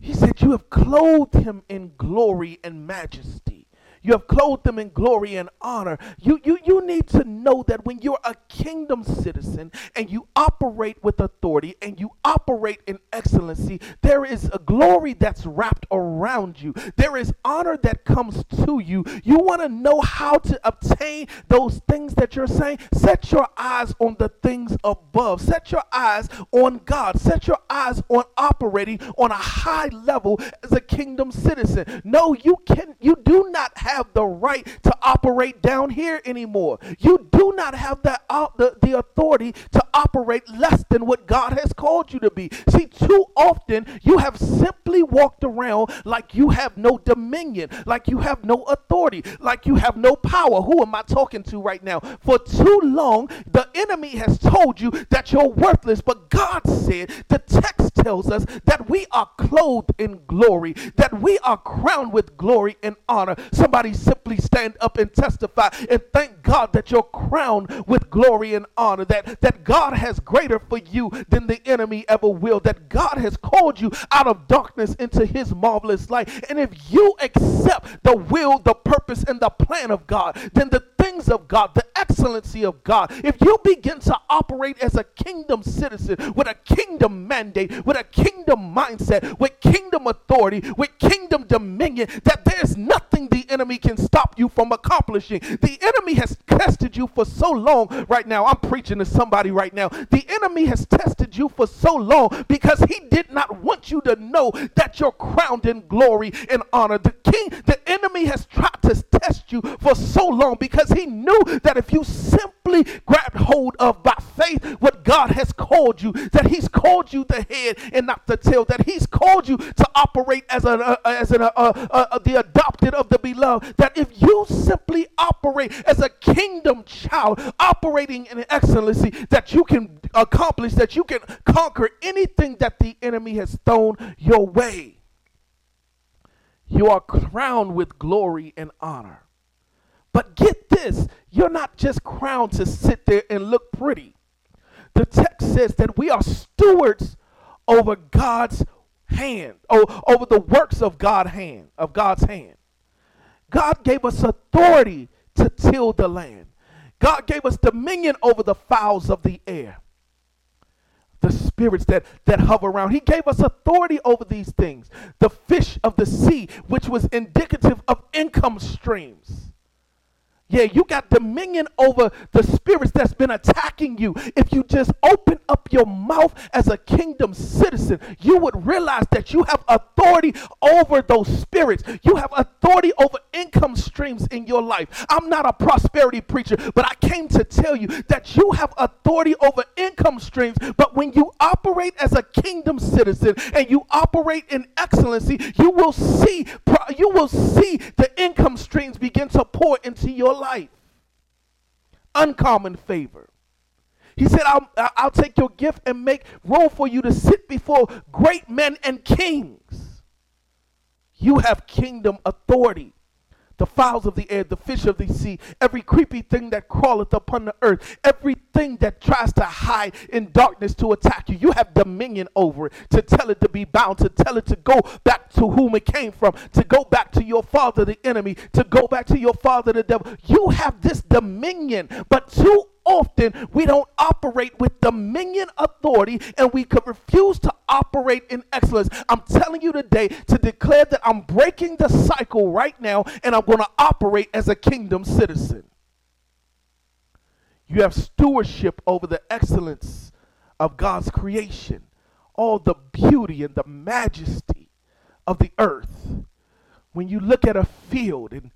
He said, You have clothed him in glory and majesty. You have clothed them in glory and honor. You, you, you need to know that when you're a kingdom citizen and you operate with authority and you operate in excellency, there is a glory that's wrapped around you. There is honor that comes to you. You want to know how to obtain those things that you're saying? Set your eyes on the things above. Set your eyes on God. Set your eyes on operating on a high level as a kingdom citizen. No, you can you do not have the right to operate down here anymore. You do not have the, uh, the, the authority to operate less than what God has called you to be. See, too often you have simply walked around like you have no dominion, like you have no authority, like you have no power. Who am I talking to right now? For too long, the enemy has told you that you're worthless, but God said, the text tells us that we are clothed in glory, that we are crowned with glory and honor. Somebody simply stand up and testify and thank God that you're crowned with glory and honor, that, that God has greater for you than the enemy ever will, that God has called you out of darkness into his marvelous light. And if you accept the will, the purpose, and the plan of God, then the things of God, the excellency of God, if you begin to operate as a kingdom citizen with a kingdom mandate, with a kingdom mindset, with kingdom authority, with kingdom dominion, that there's nothing the enemy can stop you from accomplishing. The enemy has tested you for so long right now. I'm preaching to somebody right now. The enemy has tested you for so long because he did not want you to know that you're crowned in glory and honor. The king, the enemy has tried to test you for so long because he knew that if you simply grabbed hold of by faith what God has called you, that he's called you the head and not the tail, that he's called you to operate as an uh, as an uh, uh, uh, the adopted of the beloved, that if you simply operate as a kingdom child, operating in excellency, that you can accomplish, that you can conquer anything that the enemy has thrown your way. You are crowned with glory and honor. But get this you're not just crowned to sit there and look pretty. The text says that we are stewards over God's hand, over the works of God hand, of God's hand. God gave us authority to till the land. God gave us dominion over the fowls of the air, the spirits that, that hover around. He gave us authority over these things. The fish of the sea, which was indicative of income streams. Yeah, you got dominion over the spirits that's been attacking you. If you just open up your mouth as a kingdom citizen, you would realize that you have authority over those spirits. You have authority over income streams in your life. I'm not a prosperity preacher, but I came to tell you that you have authority over income streams. But when you operate as a kingdom citizen and you operate in excellency, you will see you will see the income streams begin to pour into your life. Uncommon favor. He said, I'll, I'll take your gift and make room for you to sit before great men and kings. You have kingdom authority the fowls of the air, the fish of the sea, every creepy thing that crawleth upon the earth, everything that tries to hide in darkness to attack you. You have dominion over it, to tell it to be bound, to tell it to go back to whom it came from, to go back to your father, the enemy, to go back to your father, the devil. You have this dominion, but too often we don't operate with dominion authority and we could refuse to operate in excellence. I'm telling you today to declare that I'm breaking the cycle right now and I'm going to operate as a kingdom citizen. You have stewardship over the excellence of God's creation, all the beauty and the majesty of the earth. When you look at a field and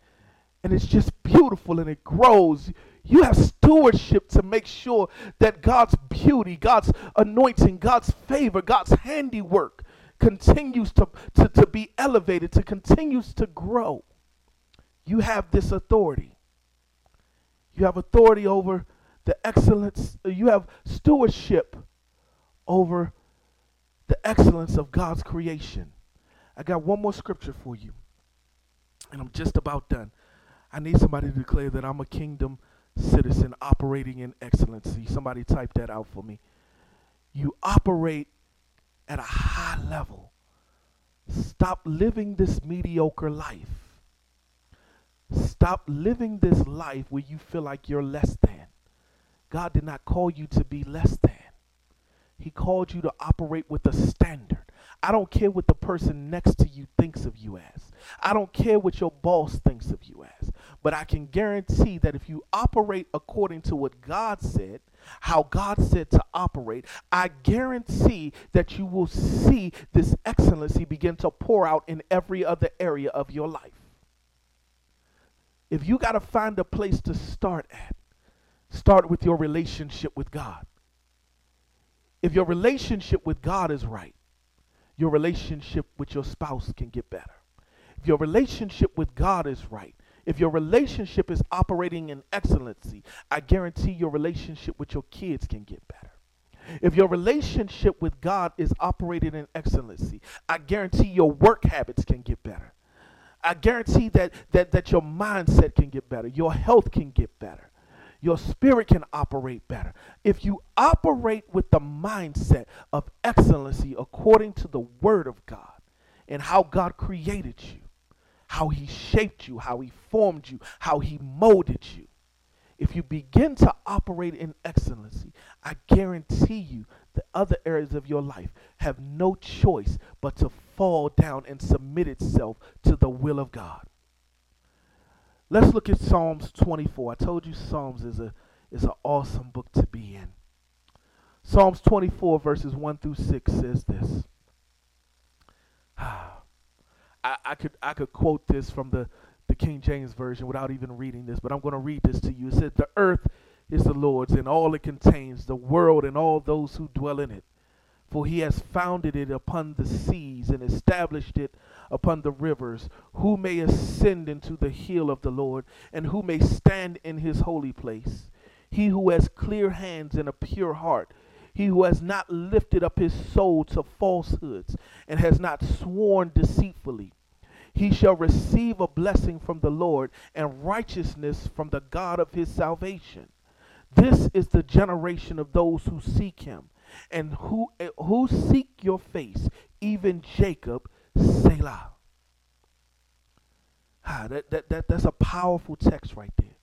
and it's just beautiful and it grows. You have stewardship to make sure that God's beauty, God's anointing, God's favor, God's handiwork continues to, to, to be elevated, to continues to grow. You have this authority. You have authority over the excellence, you have stewardship over the excellence of God's creation. I got one more scripture for you, and I'm just about done. I need somebody to declare that I'm a kingdom citizen operating in excellency. Somebody type that out for me. You operate at a high level. Stop living this mediocre life. Stop living this life where you feel like you're less than. God did not call you to be less than. He called you to operate with a standard. I don't care what the person next to you thinks of you as. I don't care what your boss thinks of you as. But I can guarantee that if you operate according to what God said, how God said to operate, I guarantee that you will see this excellency begin to pour out in every other area of your life. If you got to find a place to start at, start with your relationship with God. If your relationship with God is right, your relationship with your spouse can get better. If your relationship with God is right, if your relationship is operating in excellency, I guarantee your relationship with your kids can get better. If your relationship with God is operating in excellency, I guarantee your work habits can get better. I guarantee that, that, that your mindset can get better, your health can get better, your spirit can operate better. If you operate with the mindset of excellency according to the Word of God and how God created you, how He shaped you, how He formed you, how He molded you. If you begin to operate in excellency, I guarantee you the other areas of your life have no choice but to fall down and submit itself to the will of God. Let's look at Psalms 24. I told you Psalms is a is an awesome book to be in. Psalms 24 verses 1 through 6 says this. [sighs] Ah. I, I could I could quote this from the, the King James Version without even reading this, but I'm going to read this to you. It says, The earth is the Lord's and all it contains, the world and all those who dwell in it. For he has founded it upon the seas and established it upon the rivers. Who may ascend into the hill of the Lord, and who may stand in his holy place? He who has clear hands and a pure heart, he who has not lifted up his soul to falsehoods, and has not sworn deceitfully. He shall receive a blessing from the Lord and righteousness from the God of his salvation. This is the generation of those who seek him and who who seek your face, even Jacob, Selah. Ah, that, that, that, that's a powerful text right there.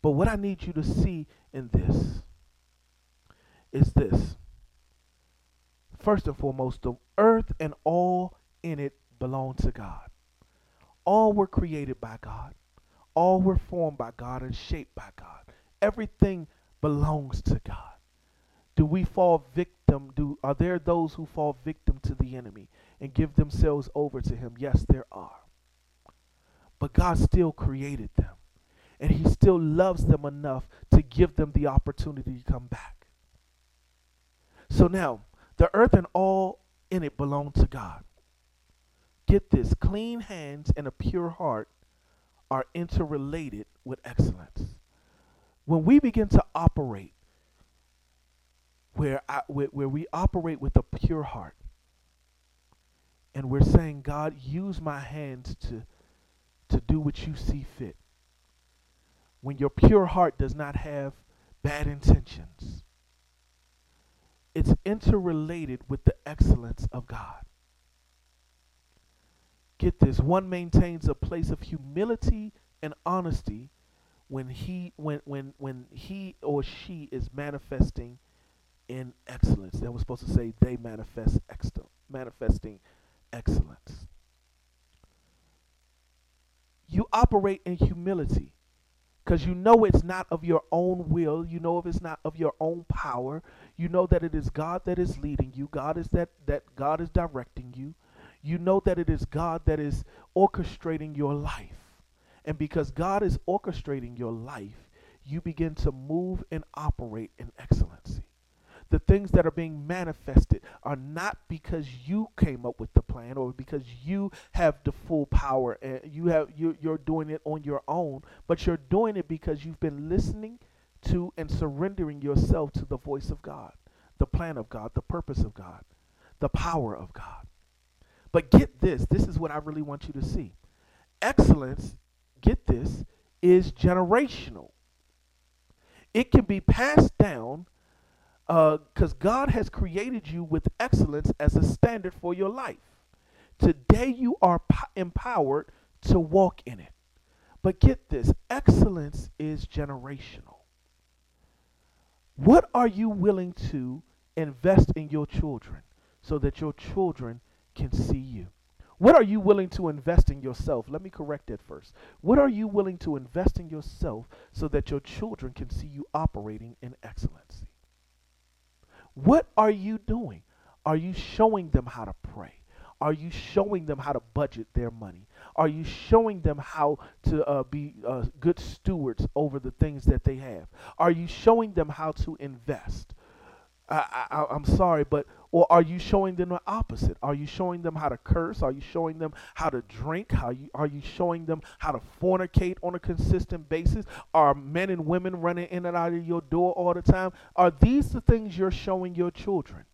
But what I need you to see in this is this. First and foremost, the earth and all in it belong to God. All were created by God. All were formed by God and shaped by God. Everything belongs to God. Do we fall victim? Do are there those who fall victim to the enemy and give themselves over to him? Yes, there are. But God still created them. And he still loves them enough to give them the opportunity to come back. So now, the earth and all in it belong to God. Get this clean hands and a pure heart are interrelated with excellence. When we begin to operate where, I, where, where we operate with a pure heart, and we're saying, God, use my hands to, to do what you see fit. When your pure heart does not have bad intentions, it's interrelated with the excellence of God. Get this, one maintains a place of humility and honesty when he when when when he or she is manifesting in excellence. That was supposed to say they manifest excellence, manifesting excellence. You operate in humility because you know it's not of your own will. You know if it's not of your own power. You know that it is God that is leading you. God is that that God is directing you. You know that it is God that is orchestrating your life. And because God is orchestrating your life, you begin to move and operate in excellency. The things that are being manifested are not because you came up with the plan or because you have the full power and you have you, you're doing it on your own, but you're doing it because you've been listening to and surrendering yourself to the voice of God, the plan of God, the purpose of God, the power of God. But get this, this is what I really want you to see. Excellence, get this, is generational. It can be passed down Uh, because God has created you with excellence as a standard for your life. Today you are empowered to walk in it. But get this excellence is generational. What are you willing to invest in your children so that your children can see you? What are you willing to invest in yourself? Let me correct that first. What are you willing to invest in yourself so that your children can see you operating in excellency? What are you doing? Are you showing them how to pray? Are you showing them how to budget their money? Are you showing them how to uh, be uh, good stewards over the things that they have? Are you showing them how to invest? I, I, I'm sorry, but or are you showing them the opposite? Are you showing them how to curse? Are you showing them how to drink? How you are you showing them how to fornicate on a consistent basis? Are men and women running in and out of your door all the time? Are these the things you're showing your children?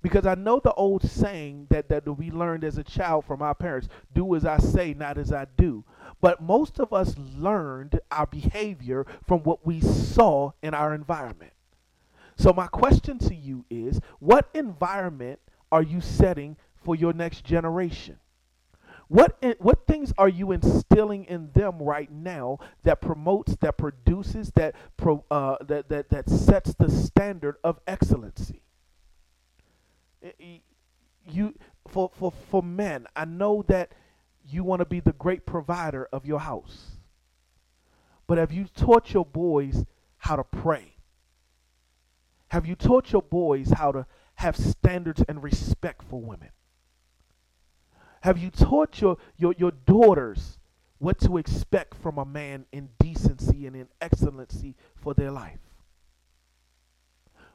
Because I know the old saying that, that we learned as a child from our parents do as I say, not as I do. But most of us learned our behavior from what we saw in our environment. So, my question to you is what environment are you setting for your next generation? What, i- what things are you instilling in them right now that promotes, that produces, that, pro, uh, that, that, that sets the standard of excellency? You, for, for, for men, I know that you want to be the great provider of your house. But have you taught your boys how to pray? Have you taught your boys how to have standards and respect for women? Have you taught your, your, your daughters what to expect from a man in decency and in excellency for their life?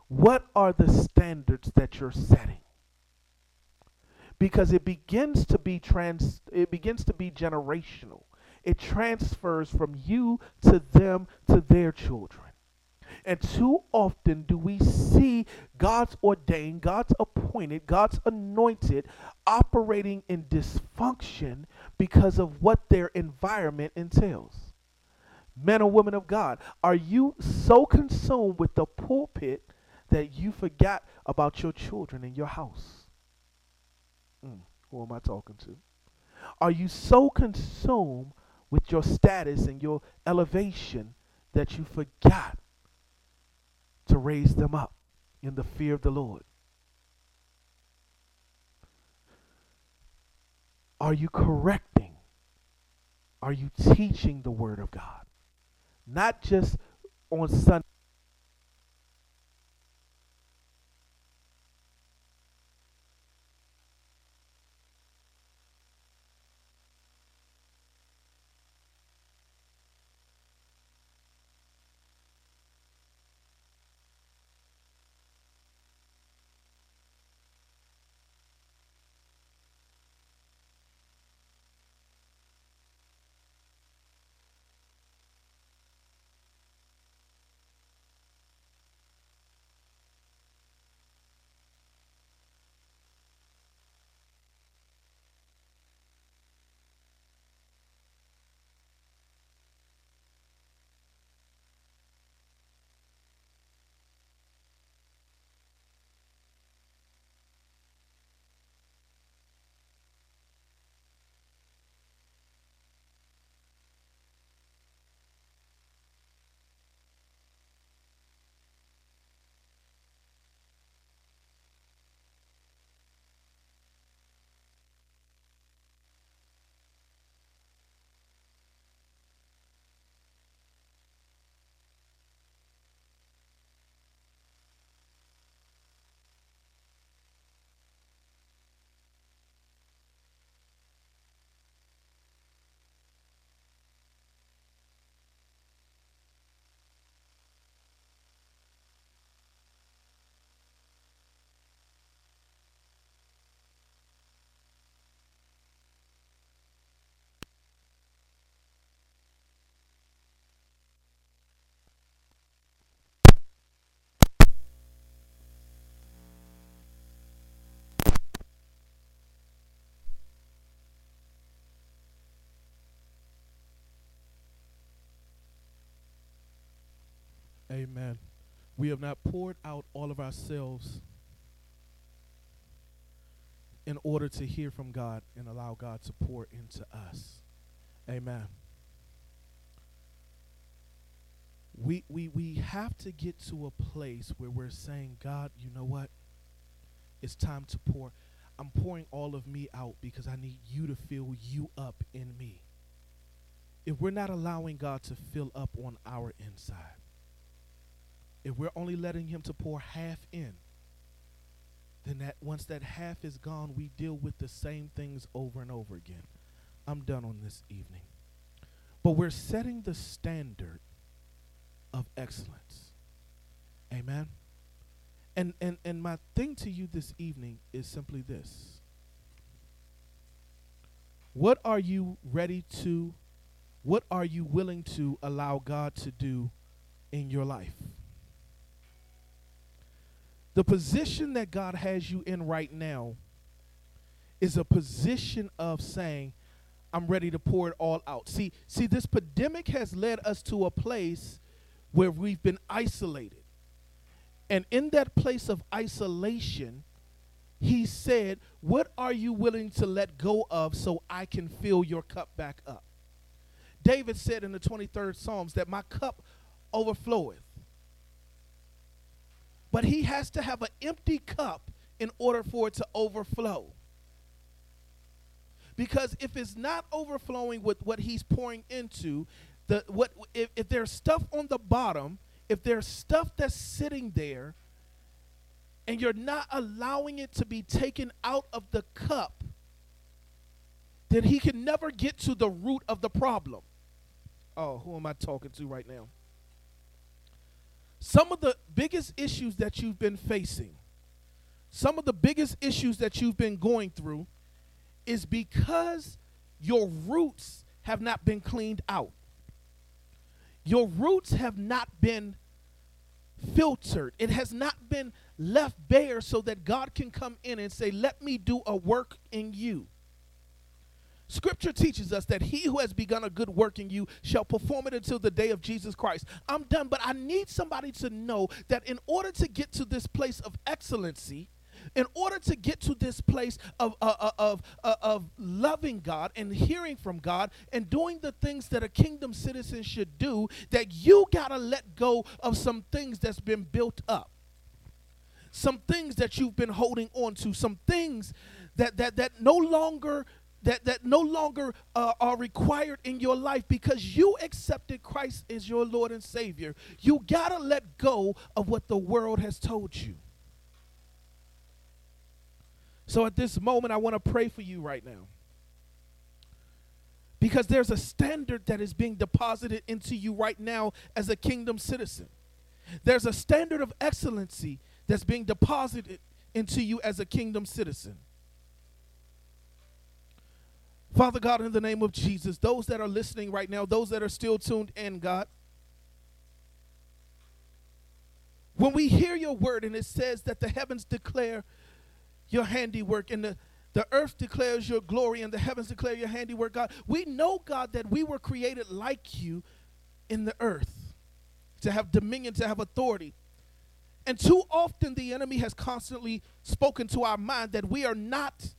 What are the standards that you're setting? Because it begins to be trans it begins to be generational. It transfers from you to them to their children. And too often do we see God's ordained, God's appointed, God's anointed operating in dysfunction because of what their environment entails. Men and women of God, are you so consumed with the pulpit that you forgot about your children in your house? Mm, who am I talking to? Are you so consumed with your status and your elevation that you forgot to raise them up in the fear of the Lord? Are you correcting? Are you teaching the Word of God? Not just on Sunday. Amen. We have not poured out all of ourselves in order to hear from God and allow God to pour into us. Amen. We, we, we have to get to a place where we're saying, God, you know what? It's time to pour. I'm pouring all of me out because I need you to fill you up in me. If we're not allowing God to fill up on our inside, if we're only letting him to pour half in, then that once that half is gone, we deal with the same things over and over again. I'm done on this evening. But we're setting the standard of excellence. Amen. And and and my thing to you this evening is simply this. What are you ready to what are you willing to allow God to do in your life? The position that God has you in right now is a position of saying, I'm ready to pour it all out. See, see, this pandemic has led us to a place where we've been isolated. And in that place of isolation, he said, What are you willing to let go of so I can fill your cup back up? David said in the 23rd Psalms that my cup overfloweth. But he has to have an empty cup in order for it to overflow. Because if it's not overflowing with what he's pouring into, the what if, if there's stuff on the bottom, if there's stuff that's sitting there, and you're not allowing it to be taken out of the cup, then he can never get to the root of the problem. Oh, who am I talking to right now? Some of the biggest issues that you've been facing, some of the biggest issues that you've been going through, is because your roots have not been cleaned out. Your roots have not been filtered. It has not been left bare so that God can come in and say, Let me do a work in you. Scripture teaches us that he who has begun a good work in you shall perform it until the day of Jesus Christ. I'm done, but I need somebody to know that in order to get to this place of excellency, in order to get to this place of, uh, uh, of, uh, of loving God and hearing from God and doing the things that a kingdom citizen should do, that you got to let go of some things that's been built up. Some things that you've been holding on to, some things that, that, that no longer that, that no longer uh, are required in your life because you accepted Christ as your Lord and Savior. You got to let go of what the world has told you. So at this moment, I want to pray for you right now. Because there's a standard that is being deposited into you right now as a kingdom citizen. There's a standard of excellency that's being deposited into you as a kingdom citizen. Father God, in the name of Jesus, those that are listening right now, those that are still tuned in, God, when we hear your word and it says that the heavens declare your handiwork and the, the earth declares your glory and the heavens declare your handiwork, God, we know, God, that we were created like you in the earth to have dominion, to have authority. And too often the enemy has constantly spoken to our mind that we are not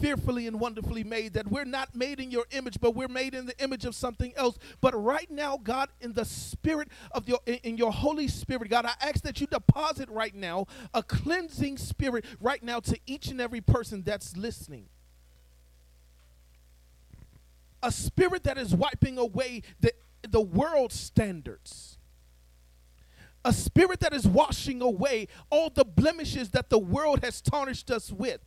fearfully and wonderfully made, that we're not made in your image, but we're made in the image of something else. But right now, God, in the spirit of your in, your Holy Spirit, God, I ask that you deposit right now a cleansing spirit right now to each and every person that's listening. A spirit that is wiping away the, the world's standards a spirit that is washing away all the blemishes that the world has tarnished us with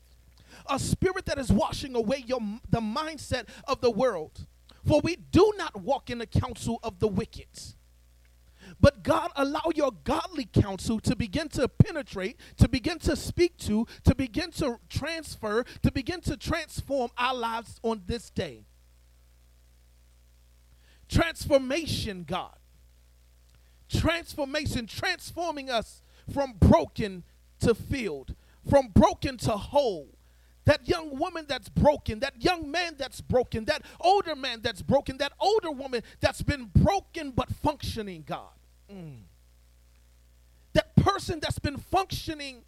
a spirit that is washing away your the mindset of the world for we do not walk in the counsel of the wicked but God, allow your godly counsel to begin to penetrate, to begin to speak to, to begin to transfer, to begin to transform our lives on this day. Transformation, God transformation, transforming us from broken to filled, from broken to whole. That young woman that's broken, that young man that's broken, that older man that's broken, that older woman that's been broken but functioning, God. Mm. That person that's been functioning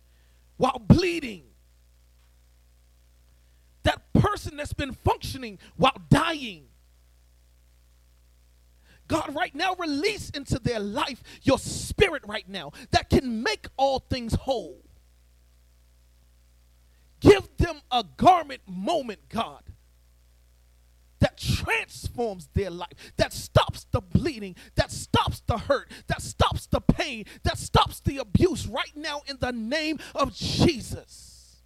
while bleeding. That person that's been functioning while dying. God, right now, release into their life your spirit right now that can make all things whole. Give them a garment moment, God, that transforms their life, that stops the bleeding, that stops the hurt, that stops the pain, that stops the abuse right now in the name of Jesus.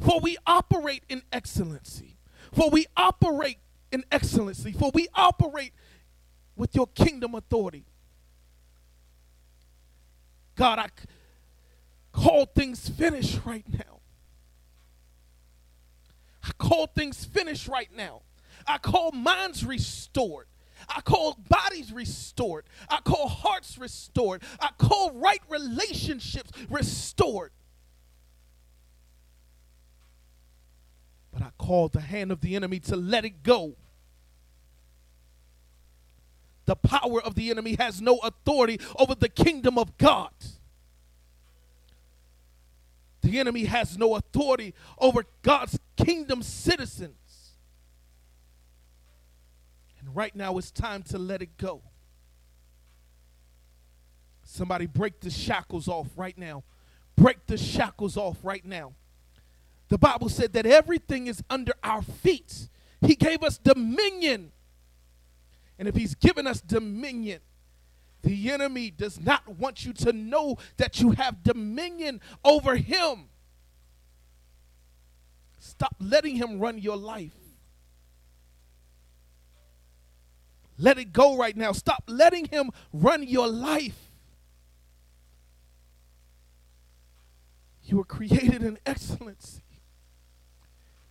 For we operate in excellency, for we operate in excellency, for we operate with your kingdom authority. God, I call things finished right now. I call things finished right now. I call minds restored. I call bodies restored. I call hearts restored. I call right relationships restored. But I call the hand of the enemy to let it go. The power of the enemy has no authority over the kingdom of God. The enemy has no authority over God's kingdom citizens. And right now it's time to let it go. Somebody break the shackles off right now. Break the shackles off right now. The Bible said that everything is under our feet. He gave us dominion. And if He's given us dominion, the enemy does not want you to know that you have dominion over him. Stop letting him run your life. Let it go right now. Stop letting him run your life. You were created in excellency.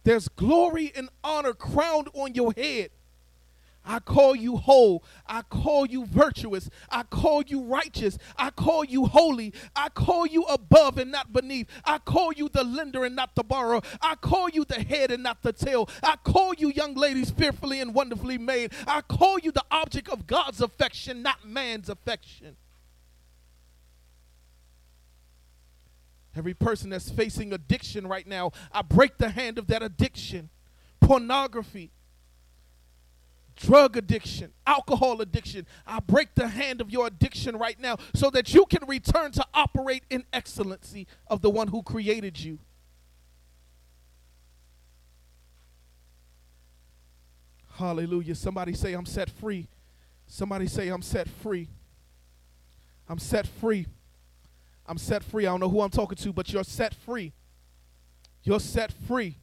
There's glory and honor crowned on your head. I call you whole. I call you virtuous. I call you righteous. I call you holy. I call you above and not beneath. I call you the lender and not the borrower. I call you the head and not the tail. I call you, young ladies, fearfully and wonderfully made. I call you the object of God's affection, not man's affection. Every person that's facing addiction right now, I break the hand of that addiction. Pornography, drug addiction, alcohol addiction. I break the hand of your addiction right now so that you can return to operate in excellency of the one who created you. Hallelujah. Somebody say, I'm set free. Somebody say, I'm set free. I'm set free. I'm set free. I don't know who I'm talking to, but you're set free. You're set free.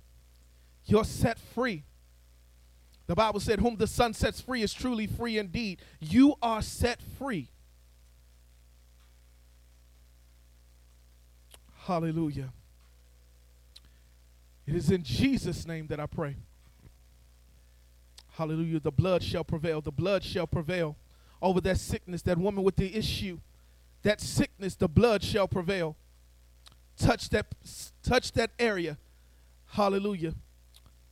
You're set free. The Bible said, Whom the Son sets free is truly free indeed. You are set free. Hallelujah. It is in Jesus' name that I pray. Hallelujah. The blood shall prevail. The blood shall prevail over that sickness, that woman with the issue. That sickness, the blood shall prevail. Touch that touch that area. Hallelujah.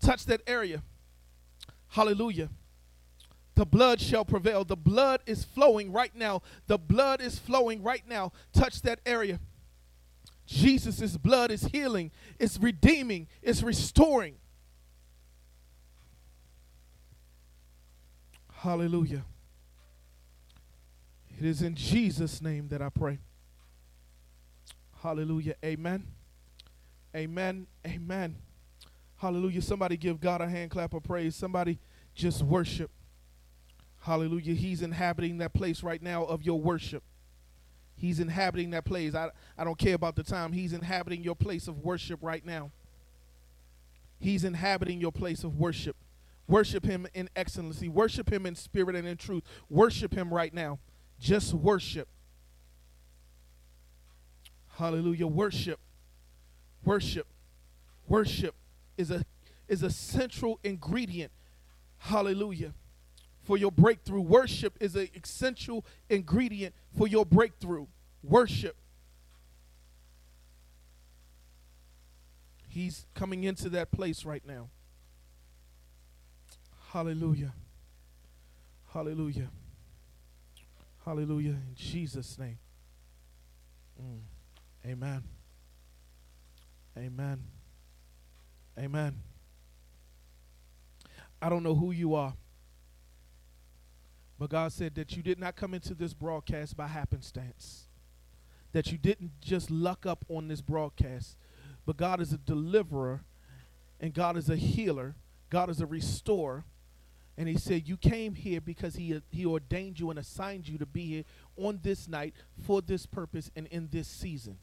Touch that area. Hallelujah. The blood shall prevail. The blood is flowing right now. The blood is flowing right now. Touch that area. Jesus' blood is healing, it's redeeming, it's restoring. Hallelujah. It is in Jesus' name that I pray. Hallelujah. Amen. Amen. Amen. Hallelujah. Somebody give God a hand clap of praise. Somebody just worship. Hallelujah. He's inhabiting that place right now of your worship. He's inhabiting that place. I, I don't care about the time. He's inhabiting your place of worship right now. He's inhabiting your place of worship. Worship him in excellency. Worship him in spirit and in truth. Worship him right now. Just worship. Hallelujah. Worship. Worship. Worship is a is a central ingredient. Hallelujah. For your breakthrough. Worship is an essential ingredient for your breakthrough. Worship. He's coming into that place right now. Hallelujah. Hallelujah. Hallelujah. In Jesus' name. Mm. Amen. Amen. Amen. I don't know who you are, but God said that you did not come into this broadcast by happenstance, that you didn't just luck up on this broadcast, but God is a deliverer, and God is a healer, God is a restorer. And he said, You came here because he, he ordained you and assigned you to be here on this night for this purpose and in this season.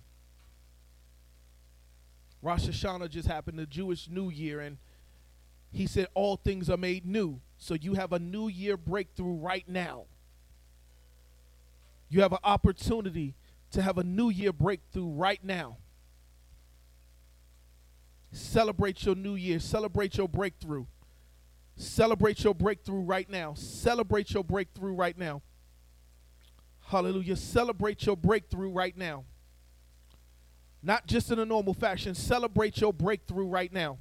Rosh Hashanah just happened, the Jewish New Year, and he said, All things are made new. So you have a new year breakthrough right now. You have an opportunity to have a new year breakthrough right now. Celebrate your new year, celebrate your breakthrough. Celebrate your breakthrough right now. Celebrate your breakthrough right now. Hallelujah. Celebrate your breakthrough right now. Not just in a normal fashion. Celebrate your breakthrough right now.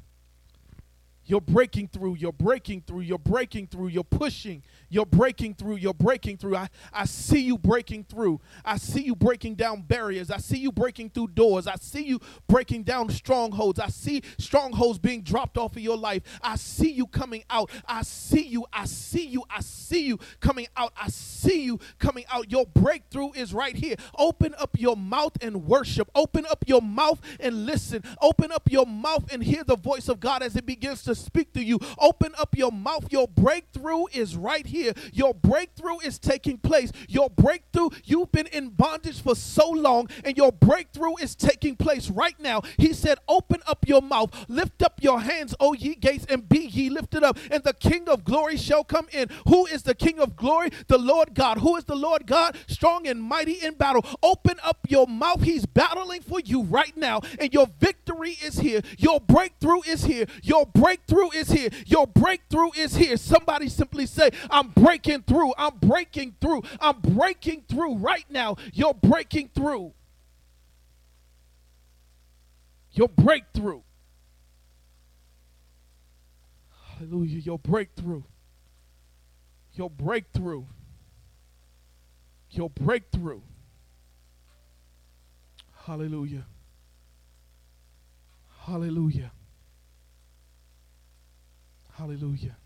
You're breaking through, you're breaking through, you're breaking through, you're pushing, you're breaking through, you're breaking through. I, I see you breaking through. I see you breaking down barriers. I see you breaking through doors. I see you breaking down strongholds. I see strongholds being dropped off of your life. I see you coming out. I see you. I see you. I see you coming out. I see you coming out. Your breakthrough is right here. Open up your mouth and worship. Open up your mouth and listen. Open up your mouth and hear the voice of God as it begins to speak to you. Open up your mouth. Your breakthrough is right here. Your breakthrough is taking place. Your breakthrough, you've been in bondage for so long, and your breakthrough is taking place right now. He said, Open up your mouth, lift up your hands, O ye gates, and be ye lifted up, and the King of glory shall come in. Who is the King of glory? The Lord God. Who is the Lord God? Strong and mighty in battle. Open up your mouth. He's battling for you right now, and your victory is here. Your breakthrough is here. Your breakthrough breakthrough is here. Your breakthrough is here. Somebody simply say, I'm breaking through. I'm breaking through. I'm breaking through right now. You're breaking through. Your breakthrough. Hallelujah. Your breakthrough. Your breakthrough. Your breakthrough. Hallelujah. Hallelujah. Hallelujah.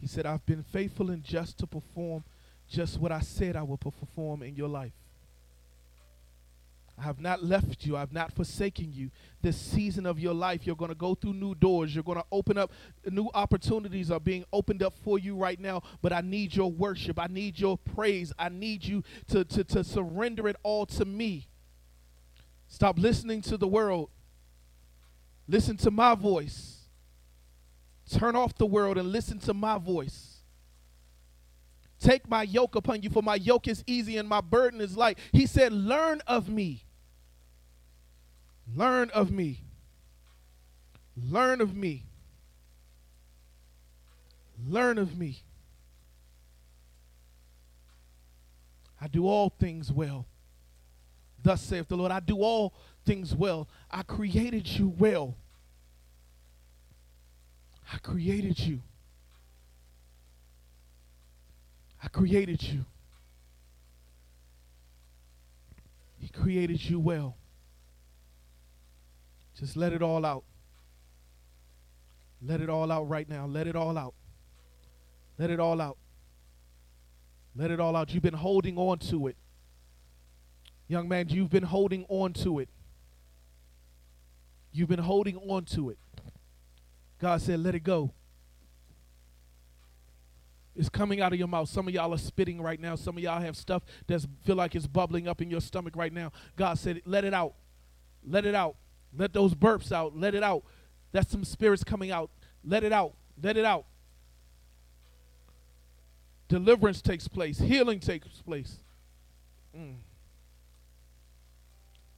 He said, I've been faithful and just to perform just what I said I would perform in your life. I have not left you. I have not forsaken you. This season of your life, you're going to go through new doors. You're going to open up new opportunities are being opened up for you right now. But I need your worship. I need your praise. I need you to, to, to surrender it all to me. Stop listening to the world. Listen to my voice. Turn off the world and listen to my voice. Take my yoke upon you, for my yoke is easy and my burden is light. He said, Learn of me. Learn of me. Learn of me. Learn of me. I do all things well. Thus saith the Lord, I do all things well. I created you well. I created you. I created you. He created you well. Just let it all out. Let it all out right now. Let it all out. Let it all out. Let it all out. You've been holding on to it. Young man, you've been holding on to it. You've been holding on to it. God said, let it go. It's coming out of your mouth. Some of y'all are spitting right now. Some of y'all have stuff that feel like it's bubbling up in your stomach right now. God said, let it out. Let it out. Let those burps out. Let it out. That's some spirits coming out. Let it out. Let it out. Deliverance takes place. Healing takes place. Mm.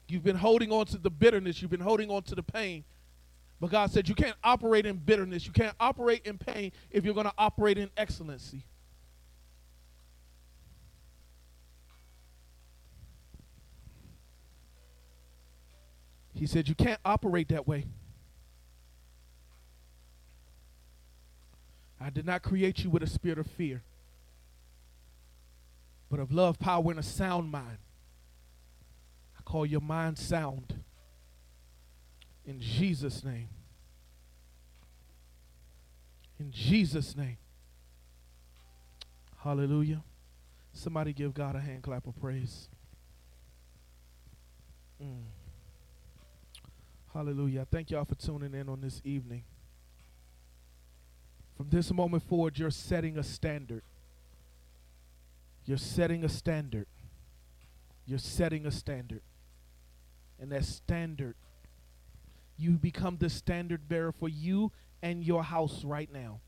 You've been holding on to the bitterness. You've been holding on to the pain. But God said you can't operate in bitterness. You can't operate in pain if you're going to operate in excellency. He said you can't operate that way. I did not create you with a spirit of fear, but of love, power, and a sound mind. I call your mind sound. In Jesus' name. In Jesus' name. Hallelujah. Somebody give God a hand clap of praise. Mm. Hallelujah. Thank y'all for tuning in on this evening. From this moment forward, you're setting a standard. You're setting a standard. You're setting a standard. And that standard, you become the standard bearer for you and your house right now.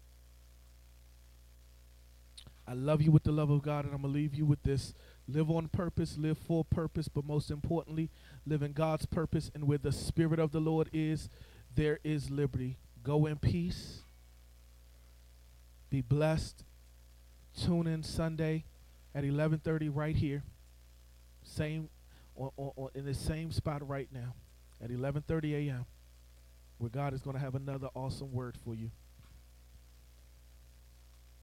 I love you with the love of God, and I'm going to leave you with this. Live on purpose, live for purpose, but most importantly, live in God's purpose. And where the Spirit of the Lord is, there is liberty. Go in peace. Be blessed. Tune in Sunday at 11:30 right here. Same on, on, on, in the same spot right now at 11:30 a.m. where God is going to have another awesome word for you.